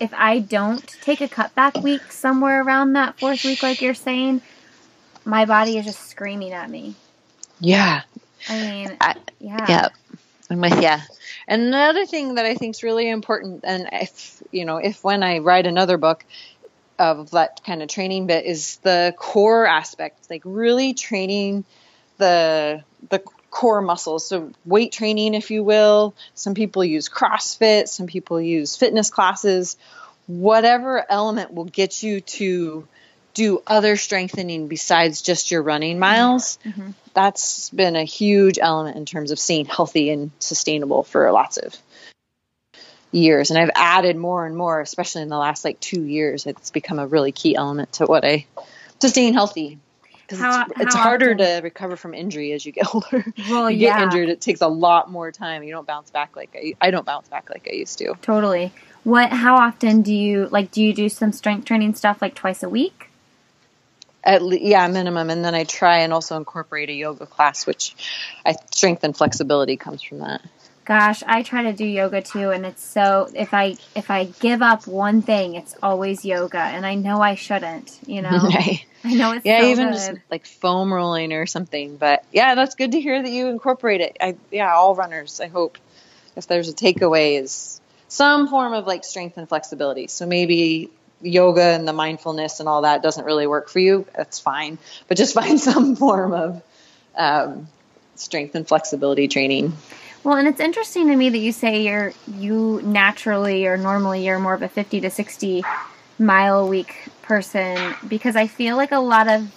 if I don't take a cutback week somewhere around that fourth week like you're saying, my body is just screaming at me. yeah I mean, I- yeah. yeah I'm with you. And another thing that I think is really important, and if you know, if when I write another book of that kind of training bit, is the core aspect, like really training the the core muscles. So weight training, if you will. Some people use CrossFit. Some people use fitness classes. Whatever element will get you to do other strengthening besides just your running miles. Mm-hmm. That's been a huge element in terms of staying healthy and sustainable for lots of years. And I've added more and more, especially in the last like two years. It's become a really key element to what I to staying healthy. Because it's, it's harder often? to recover from injury as you get [LAUGHS] older. Well, you yeah. get injured, it takes a lot more time. You don't bounce back like I, I don't bounce back like I used to. Totally. What? How often do you like? Do you do some strength training stuff like twice a week? At le- yeah, minimum, and then I try and also incorporate a yoga class, which I strength and flexibility comes from that. Gosh, I try to do yoga too, and it's so if I if I give up one thing, it's always yoga, and I know I shouldn't. You know, [LAUGHS] right. I know it's yeah, so even good. just like foam rolling or something. But yeah, that's good to hear that you incorporate it. I yeah, all runners. I hope if there's a takeaway is some form of like strength and flexibility. So maybe yoga and the mindfulness and all that doesn't really work for you, that's fine. But just [LAUGHS] find some form of um, strength and flexibility training. Well, and it's interesting to me that you say you're you naturally or normally you're more of a 50 to 60 mile a week person because I feel like a lot of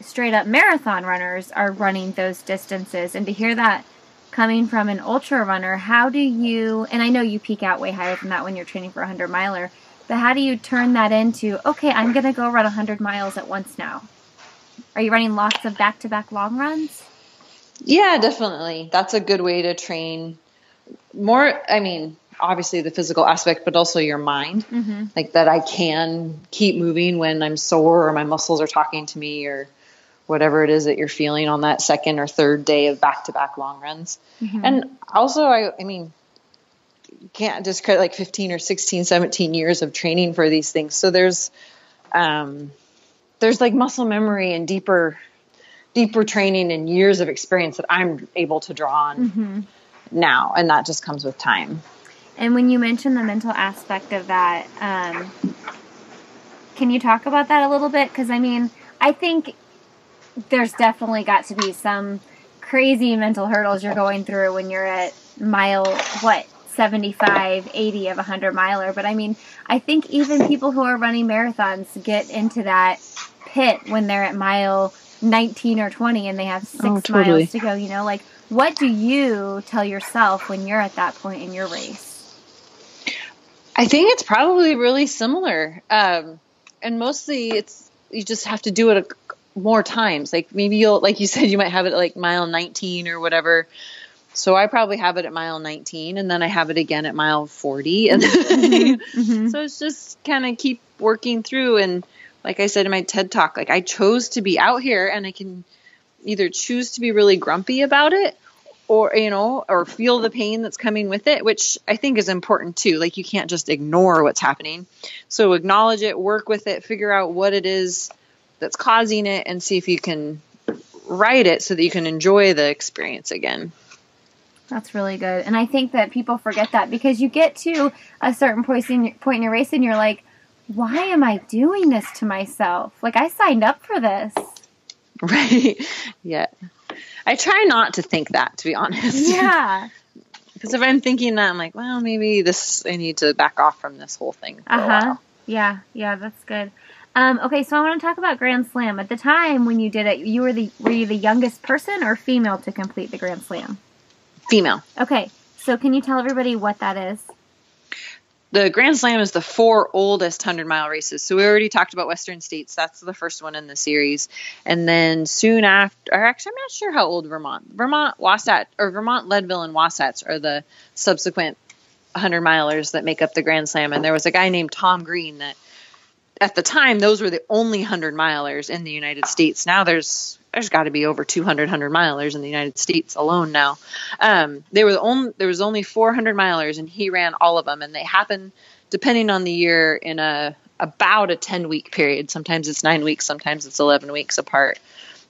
straight up marathon runners are running those distances and to hear that coming from an ultra runner, how do you and I know you peak out way higher than that when you're training for a 100 miler, but how do you turn that into, okay, I'm going to go run 100 miles at once now? Are you running lots of back to back long runs? Yeah, definitely. That's a good way to train more. I mean, obviously the physical aspect, but also your mind. Mm-hmm. Like that I can keep moving when I'm sore or my muscles are talking to me or whatever it is that you're feeling on that second or third day of back to back long runs. Mm-hmm. And also, I, I mean, can't discredit like 15 or 16, 17 years of training for these things. So there's, um, there's like muscle memory and deeper, deeper training and years of experience that I'm able to draw on mm-hmm. now. And that just comes with time. And when you mentioned the mental aspect of that, um, can you talk about that a little bit? Because I mean, I think there's definitely got to be some crazy mental hurdles you're going through when you're at mile what 75, 80 of a 100 miler. But I mean, I think even people who are running marathons get into that pit when they're at mile 19 or 20 and they have six oh, totally. miles to go. You know, like, what do you tell yourself when you're at that point in your race? I think it's probably really similar. Um, and mostly it's, you just have to do it a, more times. Like maybe you'll, like you said, you might have it like mile 19 or whatever. So I probably have it at mile 19 and then I have it again at mile 40. [LAUGHS] And mm-hmm. mm-hmm. [LAUGHS] so it's just kind of keep working through. And like I said in my TED talk, like I chose to be out here and I can either choose to be really grumpy about it or, you know, or feel the pain that's coming with it, which I think is important too. Like you can't just ignore what's happening. So acknowledge it, work with it, figure out what it is that's causing it and see if you can write it so that you can enjoy the experience again. That's really good. And I think that people forget that because you get to a certain point in your, point in your race and you're like, why am I doing this to myself? Like, I signed up for this. Right. Yeah. I try not to think that, to be honest. Yeah. [LAUGHS] because if I'm thinking that, I'm like, well, maybe this, I need to back off from this whole thing. Uh huh. Yeah. Yeah. That's good. Um, okay, so I want to talk about Grand Slam. At the time when you did it, you were the were you the youngest person or female to complete the Grand Slam? Female. Okay. So can you tell everybody what that is? The Grand Slam is the four oldest 100 mile races. So we already talked about Western States. That's the first one in the series. And then soon after, or actually, I'm not sure how old Vermont. Vermont, Wasatch, or Vermont, Leadville, and Wasatch are the subsequent 100 milers that make up the Grand Slam. And there was a guy named Tom Green that at the time, those were the only 100 milers in the United States. Now there's there's got to be over 200 100 milers in the United States alone now. Um, they were the only there was only 400 milers, and he ran all of them, and they happen depending on the year in a about a 10 week period. Sometimes it's nine weeks, sometimes it's 11 weeks apart.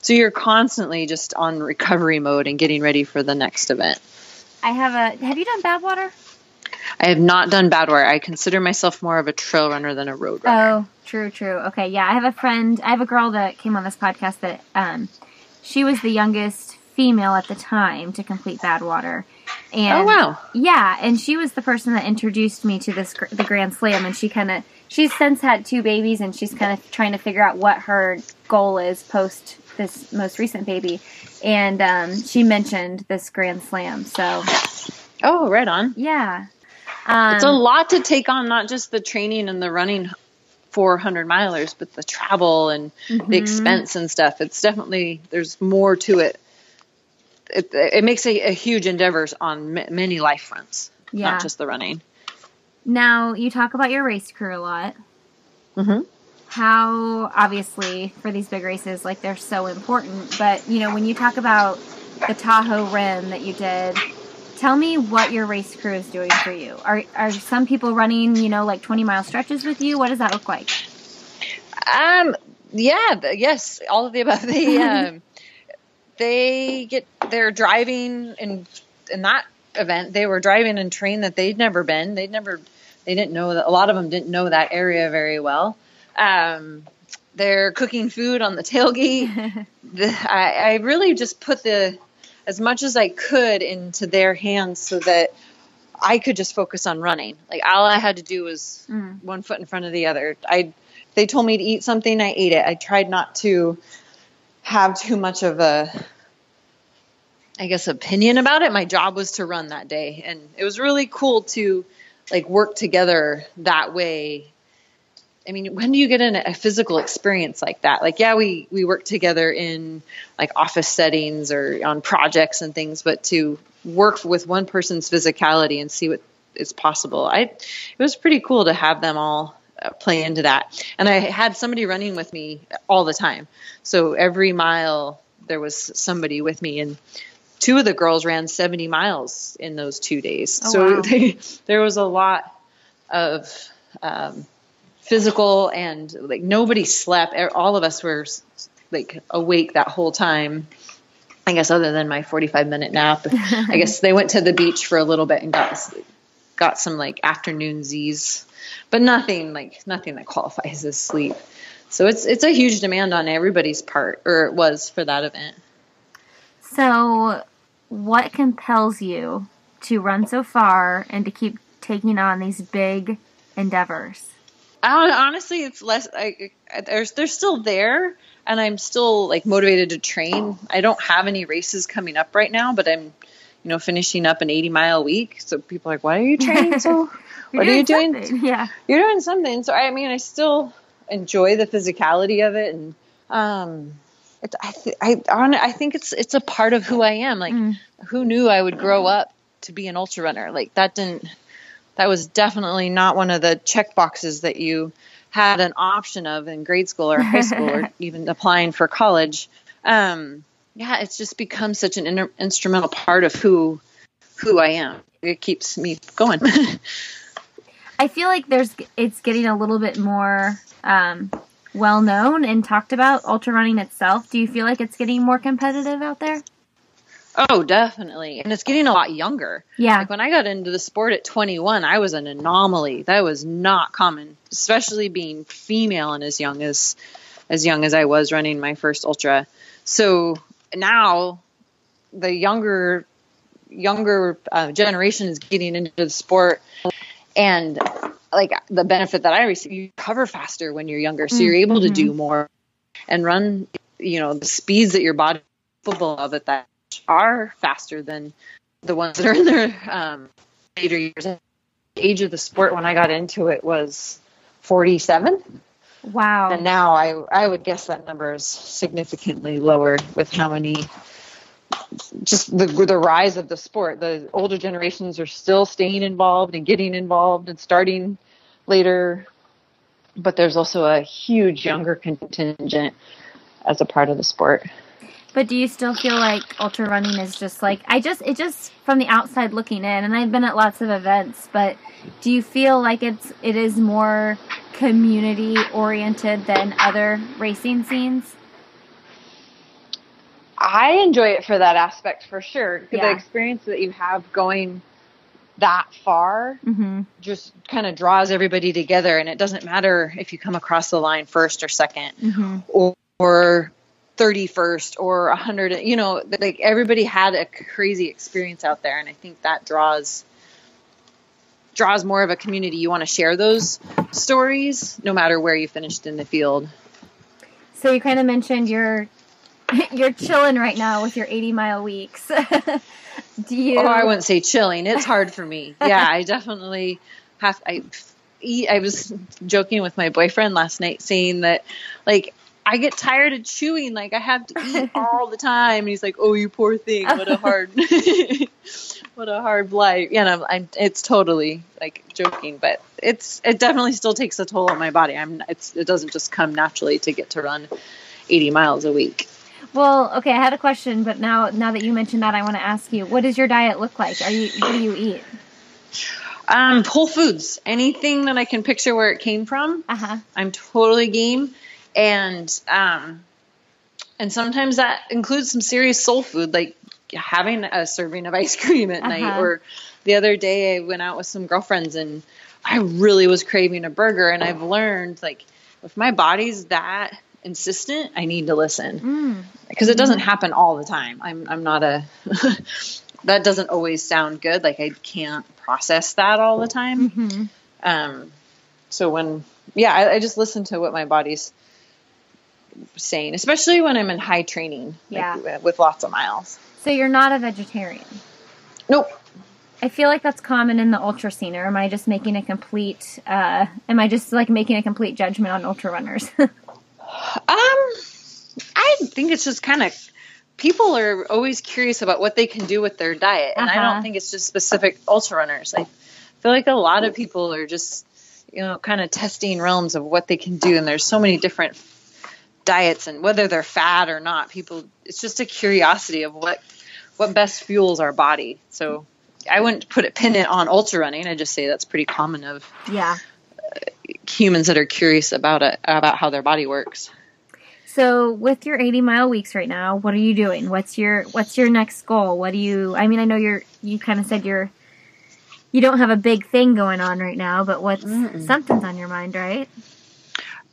So you're constantly just on recovery mode and getting ready for the next event. I have a. Have you done Badwater? I have not done Badwater. I consider myself more of a trail runner than a road runner. Oh, true, true. Okay, yeah. I have a friend. I have a girl that came on this podcast that um, she was the youngest female at the time to complete Badwater. And oh wow! Yeah, and she was the person that introduced me to this the Grand Slam, and she kind of she's since had two babies, and she's kind of trying to figure out what her goal is post this most recent baby, and um, she mentioned this Grand Slam. So, oh, right on. Yeah, um, it's a lot to take on, not just the training and the running 400 milers, but the travel and mm-hmm. the expense and stuff. It's definitely there's more to it. It, it makes a, a, huge endeavors on m- many life fronts, yeah. not just the running. Now you talk about your race crew a lot. Mm-hmm how obviously for these big races like they're so important but you know when you talk about the tahoe rim that you did tell me what your race crew is doing for you. Are are some people running you know like 20 mile stretches with you? What does that look like? Um yeah yes all of the above. [LAUGHS] They [LAUGHS] um they get they're driving in in that event. They were driving and train that they'd never been. They'd never they didn't know that a lot of them didn't know that area very well. Um, they're cooking food on the tailgate. [LAUGHS] the, I, I really just put the as much as I could into their hands so that I could just focus on running. Like all I had to do was mm. one foot in front of the other. I they told me to eat something, I ate it. I tried not to have too much of a I guess opinion about it. My job was to run that day and it was really cool to like work together that way I mean, when do you get in a physical experience like that? Like, yeah, we we work together in like office settings or on projects and things, but to work with one person's physicality and see what is possible, I it was pretty cool to have them all uh, play into that. And I had somebody running with me all the time, so every mile there was somebody with me, and two of the girls ran 70 miles in those two days. Oh, so wow. [LAUGHS] they, there was a lot of um, physical and like nobody slept. All of us were like awake that whole time. I guess other than my 45 minute nap, I guess they went to the beach for a little bit and got got some like afternoon Z's, but nothing like nothing that qualifies as sleep. So it's it's a huge demand on everybody's part, or it was for that event. So, what compels you to run so far and to keep taking on these big endeavors? Honestly, it's less. I, there's they're still there, and I'm still like motivated to train. I don't have any races coming up right now, but I'm, you know, finishing up an 80 mile week. So people are like, "Why are you training so? [LAUGHS] what are you doing? Something. Yeah, you're doing something." So I mean, I still enjoy the physicality of it, and um, it, I th- I on, I think it's it's a part of who I am. Like, mm. who knew I would grow up to be an ultra runner? Like that didn't that was definitely not one of the check boxes that you had an option of in grade school or high school or [LAUGHS] even applying for college. Um, yeah, it's just become such an inter- instrumental part of who who I am. It keeps me going. [LAUGHS] I feel like there's it's getting a little bit more um, well known and talked about ultra running itself. Do you feel like it's getting more competitive out there? Oh, definitely. And it's getting a lot younger. Yeah. Like when I got into the sport at 21, I was an anomaly. That was not common, especially being female and as young as as young as I was running my first ultra. So now the younger younger uh, generation is getting into the sport and like the benefit that I receive, you cover faster when you're younger, so you're able mm-hmm. to do more and run, you know, the speeds that your body capable of at that are faster than the ones that are in their um, later years. The age of the sport when I got into it was 47. Wow. And now I I would guess that number is significantly lower with how many just the the rise of the sport. The older generations are still staying involved and getting involved and starting later, but there's also a huge younger contingent as a part of the sport. But do you still feel like ultra running is just like I just it just from the outside looking in and I've been at lots of events, but do you feel like it's it is more community oriented than other racing scenes? I enjoy it for that aspect for sure. Yeah. The experience that you have going that far Mm-hmm. just kind of draws everybody together, and it doesn't matter if you come across the line first or 2nd Mm-hmm. or, or 31st or 100. You know, like everybody had a crazy experience out there, and I think that draws draws more of a community. You want to share those stories, no matter where you finished in the field. So you kind of mentioned you're [LAUGHS] you're chilling right now with your 80 mile weeks. [LAUGHS] Do you? Oh, I wouldn't say chilling. It's hard for me. [LAUGHS] Yeah, I definitely have. I. I was joking with my boyfriend last night, saying that like I get tired of chewing. Like I have to eat [LAUGHS] all the time. And he's like, "Oh, you poor thing. What a hard, [LAUGHS] what a hard life." Yeah, and I'm. It's totally like joking, but it's it definitely still takes a toll on my body. I'm. It's it doesn't just come naturally to get to run 80 miles a week. Well, okay, I had a question, but now now that you mentioned that, I want to ask you, what does your diet look like? Are you what do you eat? Um, Whole Foods. Anything that I can picture where it came from. Uh huh. I'm totally game. And um and sometimes that includes some serious soul food like having a serving of ice [LAUGHS] cream at night Uh-huh. or the other day I went out with some girlfriends and I really was craving a burger and I've learned like if my body's that insistent, I need to listen Mm. because it doesn't happen all the time. I'm I'm not a [LAUGHS] that doesn't always sound good. Like I can't process that all the time. hmm Um, so when, yeah, I, I just listen to what my body's saying, especially when I'm in high training, Yeah. like, with lots of miles. So you're not a vegetarian. Nope. I feel like that's common in the ultra scene, or am I just making a complete? Uh, am I just like making a complete judgment on ultra runners? [LAUGHS] Um, I think it's just kind of people are always curious about what they can do with their diet, and I Uh-huh. don't think it's just specific ultra runners. I feel like a lot of people are just, you know, kind of testing realms of what they can do, and there's so many different diets, and whether they're fat or not, people it's just a curiosity of what what best fuels our body. So. I wouldn't put it pin it on ultra running. I just say that's pretty common of yeah. Uh, humans that are curious about it about how their body works. So with your 80 mile weeks right now, what are you doing? What's your what's your next goal? What do you I mean, I know you're you kind of said you're you don't have a big thing going on right now, but what's Mm-mm. something's on your mind, right?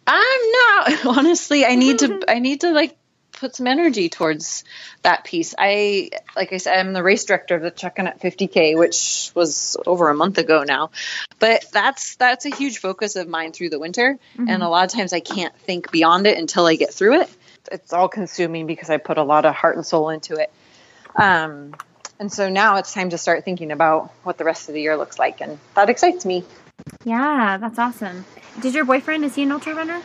I'm not [LAUGHS] honestly. I need to. [LAUGHS] I need to like put some energy towards that piece. I like I said, I'm the race director of the Chuckanut 50k, which was over a month ago now. But that's that's a huge focus of mine through the winter, and a lot of times I can't think beyond it until I get through it. It's all consuming because I put a lot of heart and soul into it. Um, and so now it's time to start thinking about what the rest of the year looks like, and that excites me. Yeah, that's awesome. Did your boyfriend is he an ultra runner?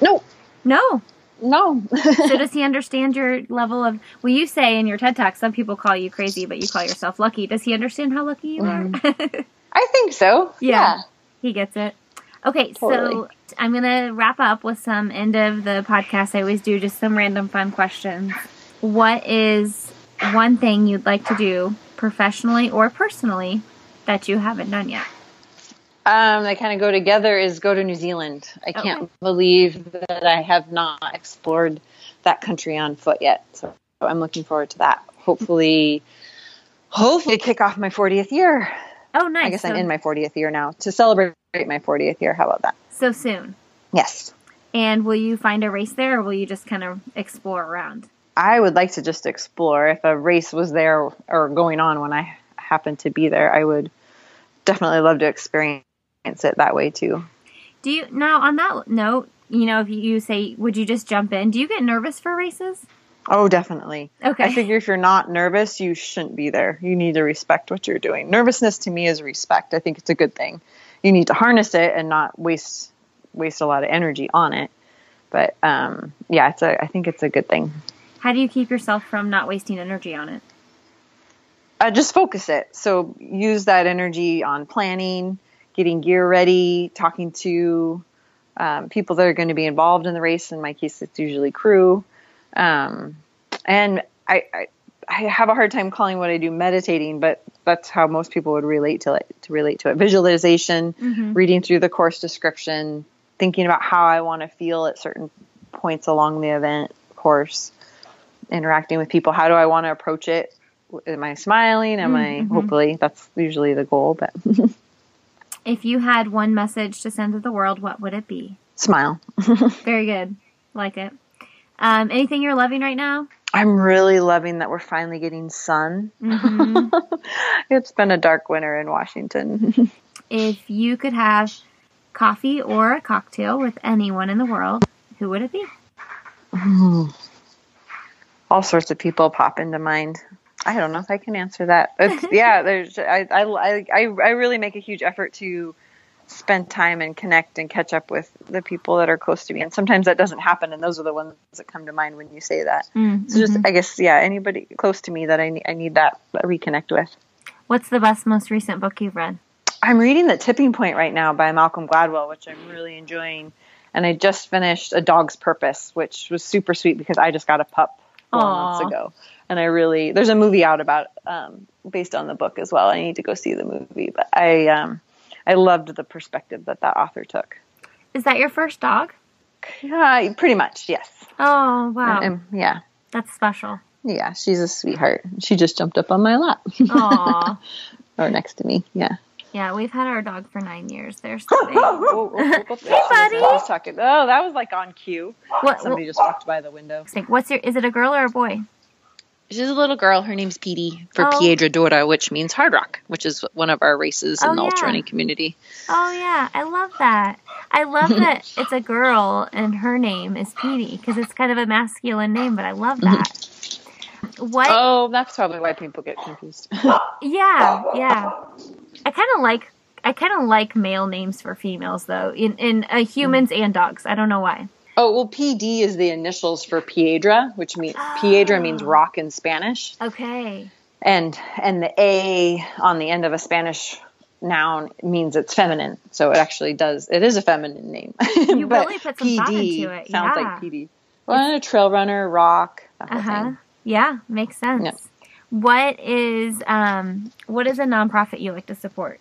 No, No. no. So [LAUGHS] does he understand your level of well you say in your TED Talk some people call you crazy but you call yourself lucky. Does he understand how lucky you are? Mm. [LAUGHS] I think so. Yeah. he gets it. Okay, so I'm gonna wrap up with some end of the podcast. I always do just some random fun questions. What is one thing you'd like to do professionally or personally that you haven't done yet? Um, that kind of go together is go to New Zealand. I can't Okay. believe that I have not explored that country on foot yet. So I'm looking forward to that. Hopefully, hopefully kick off my 40th year. Oh, nice. I guess so, I'm in my 40th year now to celebrate my 40th year. How about that? so soon. Yes. And will you find a race there, or will you just kind of explore around? I would like to just explore. If a race was there or going on when I happened to be there, I would definitely love to experience it that way too. Do you now on that note? You know, if you say, would you just jump in? Do you get nervous for races? Oh, definitely. Okay. I figure if you're not nervous, you shouldn't be there. You need to respect what you're doing. Nervousness to me is respect. I think it's a good thing. You need to harness it and not waste waste a lot of energy on it. But um, yeah, it's a. I think it's a good thing. How do you keep yourself from not wasting energy on it? Uh, just focus it. So use that energy on planning, getting gear ready, talking to um, people that are going to be involved in the race. In my case, it's usually crew. Um, and I, I, I have a hard time calling what I do meditating, but that's how most people would relate to it. To relate to it, visualization, Mhm. reading through the course description, thinking about how I want to feel at certain points along the event course. interacting with people. How do I want to approach it? Am I smiling? Am Mm-hmm. I hopefully that's usually the goal, but [LAUGHS] If you had one message to send to the world, what would it be? smile. [LAUGHS] Very good. Like it. Um, anything you're loving right now? I'm really loving that we're finally getting sun. Mhm. [LAUGHS] it's been a dark winter in Washington. [LAUGHS] if you could have coffee or a cocktail with anyone in the world, who would it be? All sorts of people pop into mind. I don't know if I can answer that. It's, [LAUGHS] yeah, there's I, I I I really make a huge effort to spend time and connect and catch up with the people that are close to me. And sometimes that doesn't happen, and those are the ones that come to mind when you say that. Mm, So just, mhm. I guess, yeah, anybody close to me that I need, I need that reconnect with. What's the best, most recent book you've read? I'm reading The Tipping Point right now by Malcolm Gladwell, which I'm really enjoying. And I just finished A Dog's Purpose, which was super sweet because I just got a pup four months ago. And I really, there's a movie out about, um, based on the book as well. I need to go see the movie, but I, um, I loved the perspective that that author took. Is that your first dog? Yeah, pretty much, yes. Oh, wow. Yeah, That's special. yeah, she's a sweetheart. She just jumped up on my lap Aw. [LAUGHS] or next to me. Yeah. yeah, we've had our dog for nine years. They're [LAUGHS] so big. Hey, buddy. I talking. Oh, that was like on cue. What, Somebody just walked by the window. what's your, is it a girl or a boy? She's a little girl. Her name's Petey for Oh. Piedra Dura, which means hard rock, which is one of our races in Oh, the yeah. ultra running community. Oh, yeah. I love that. I love [LAUGHS] that it's a girl and her name is Petey because it's kind of a masculine name, but I love that. What? Oh, that's probably why people get confused. [LAUGHS] Yeah, yeah. I kind of like I kind of like male names for females though in in uh, humans and dogs. I don't know why. Oh well, PD is the initials for Piedra, which means Piedra means rock in Spanish, Okay. and and the A on the end of a Spanish noun means it's feminine. So it actually does. It is a feminine name. [LAUGHS] You But really put some thought PD into it, Sounds yeah. like PD. Well, a trail runner, rock, Uh huh. Yeah, makes sense. Yeah. What is um what is a nonprofit you like to support?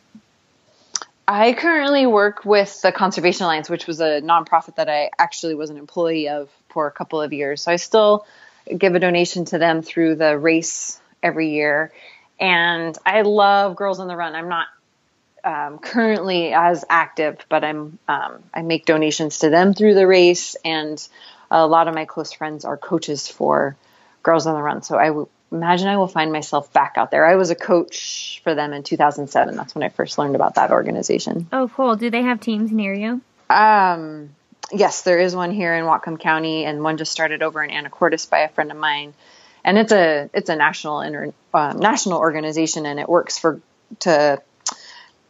I currently work with the Conservation Alliance, which was a nonprofit that I actually was an employee of for a couple of years. So I still give a donation to them through the race every year. And I love Girls on the Run. I'm not um, currently as active, but I'm um, I make donations to them through the race, and a lot of my close friends are coaches for Girls on the Run. So I w- imagine I will find myself back out there. I was a coach for them in 2007. That's when I first learned about that organization. Oh, cool. Do they have teams near you? Um, yes, there is one here in Whatcom County, and one just started over in Anacortes by a friend of mine. And it's a it's a national inter, uh, national organization, and it works for to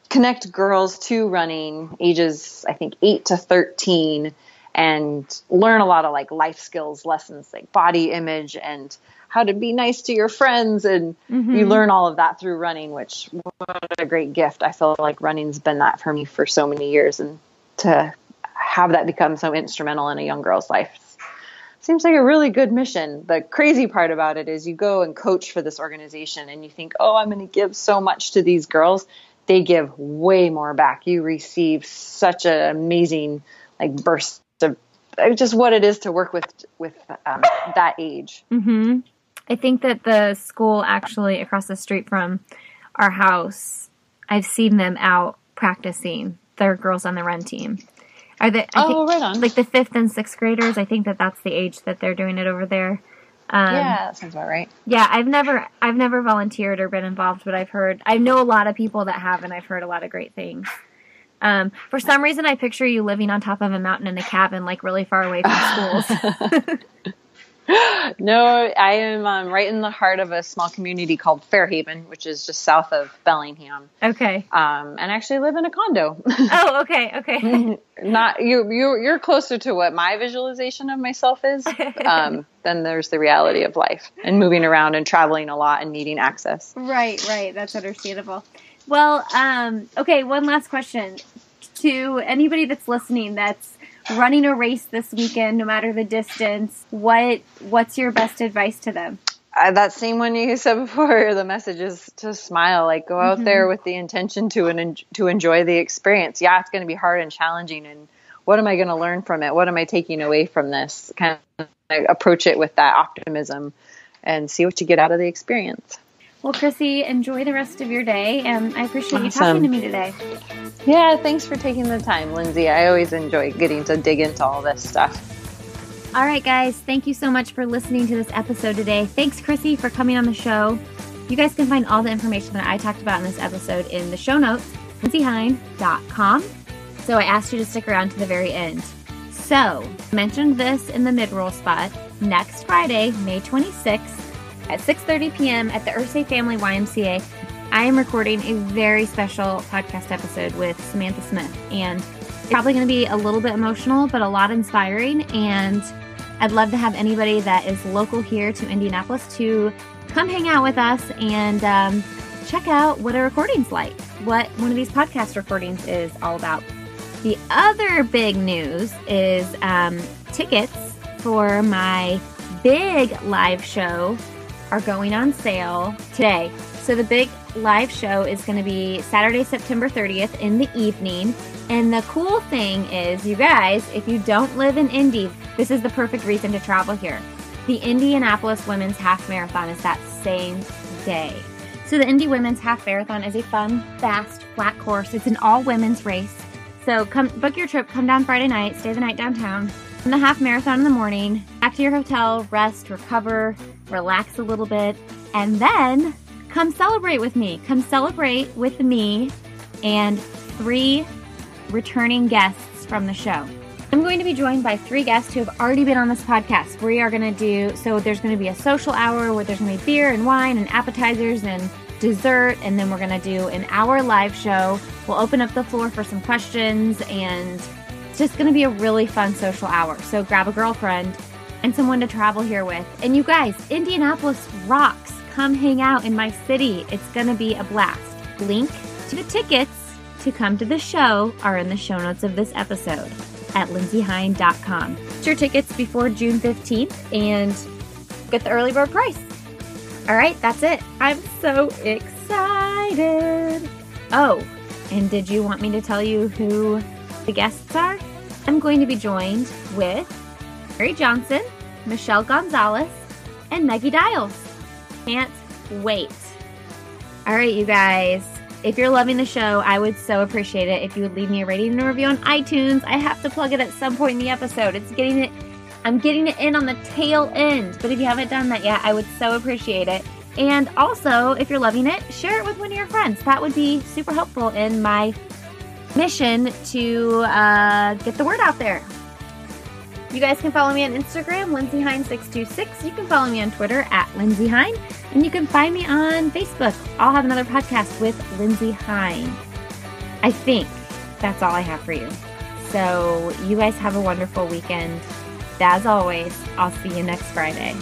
connect girls to running ages I think eight to thirteen, and learn a lot of like life skills lessons like body image and how to be nice to your friends. And you learn all of that through running which what a great gift. I feel like running's been that for me for so many years. And to have that become so instrumental in a young girl's life seems like a really good mission. The crazy part about it is you go and coach for this organization and you think oh i'm going to give so much to these girls. They give way more back. You receive such an amazing like burst of just what it is to work with with um, that age. Mm-hmm. I think that the school actually across the street from our house, I've seen them out practicing their girls on the run team. Are they? I oh think, right on like the fifth and sixth graders. I think that that's the age that they're doing it over there. Um, yeah that sounds about right Yeah, I've never I've never volunteered or been involved, but I've heard I know a lot of people that have, and I've heard a lot of great things. Um, for some reason, I picture you living on top of a mountain in a cabin, like really far away from schools. [LAUGHS] [LAUGHS] [GASPS] No, I am um, right in the heart of a small community called Fairhaven, which is just south of Bellingham. okay. Um, and actually live in a condo. [LAUGHS] Oh, okay, okay. [LAUGHS] Not you. You you're closer to what my visualization of myself is. [LAUGHS] Um, then there's the reality of life and moving around and traveling a lot and needing access. right, right. That's understandable. Well, um, okay. One last question to anybody that's listening that's running a race this weekend, no matter the distance. What What's your best advice to them? uh, that same one you [LAUGHS] said before, the message is to smile. Like go out there with the intention to an, to enjoy the experience. Yeah, it's going to be hard and challenging. And what am I going to learn from it? What am I taking away from this kind of approach it with that optimism and see what you get out of the experience. Well, Chrissy, enjoy the rest of your day, and I appreciate you talking to me today. Yeah, thanks for taking the time, Lindsey. I always enjoy getting to dig into all this stuff. All right, guys, thank you so much for listening to this episode today. Thanks, Chrissy, for coming on the show. You guys can find all the information that I talked about in this episode in the show notes, lindseyhein.com. So I asked you to stick around to the very end. So, I mentioned this in the mid-roll spot. Next Friday, May 26th, at 6:30 p.m. at the Irsay Family YMCA, I am recording a very special podcast episode with Samantha Smith, and it's probably going to be a little bit emotional, but a lot inspiring. And I'd love to have anybody that is local here to Indianapolis to come hang out with us and um, check out what a recording's like, what one of these podcast recordings is all about. The other big news is um, tickets for my big live show are going on sale today. So the big live show is going to be Saturday, September 30th in the evening. And the cool thing is, you guys, if you don't live in Indy, this is the perfect reason to travel here. The Indianapolis Women's Half Marathon is that same day. So the Indy Women's Half Marathon is a fun, fast, flat course. It's an all women's race. So come book your trip, come down Friday night, stay the night downtown. And the half marathon in the morning, to your hotel, rest, recover, relax a little bit, and then come celebrate with me. Come celebrate with me and three returning guests from the show. I'm going to be joined by three guests who have already been on this podcast. We are going to do so there's going to be a social hour where there's going to be beer and wine and appetizers and dessert and then we're going to do an hour live show. We'll open up the floor for some questions and it's just going to be a really fun social hour. So grab a girlfriend and someone to travel here with. And you guys, Indianapolis rocks. Come hang out in my city. It's going to be a blast. Link to the tickets to come to the show are in the show notes of this episode at lindseyhein.com. Get your tickets before June 15th and get the early bird price. All right, that's it. I'm so excited. Oh, and did you want me to tell you who the guests are? I'm going to be joined with Mary Johnson, Michelle Gonzalez, and Maggie Dials. Can't wait. All right, you guys. If you're loving the show, I would so appreciate it if you would leave me a rating and a review on iTunes. I have to plug it at some point in the episode. It's getting it I'm getting it in on the tail end. But if you haven't done that yet, I would so appreciate it. And also, if you're loving it, share it with one of your friends. That would be super helpful in my mission to uh, get the word out there. You guys can follow me on Instagram, Lindsey Hein626. You can follow me on Twitter at Lindsey Hein. And you can find me on Facebook. I'll have another podcast with Lindsey Hein. I think that's all I have for you. So you guys have a wonderful weekend. As always, I'll see you next Friday.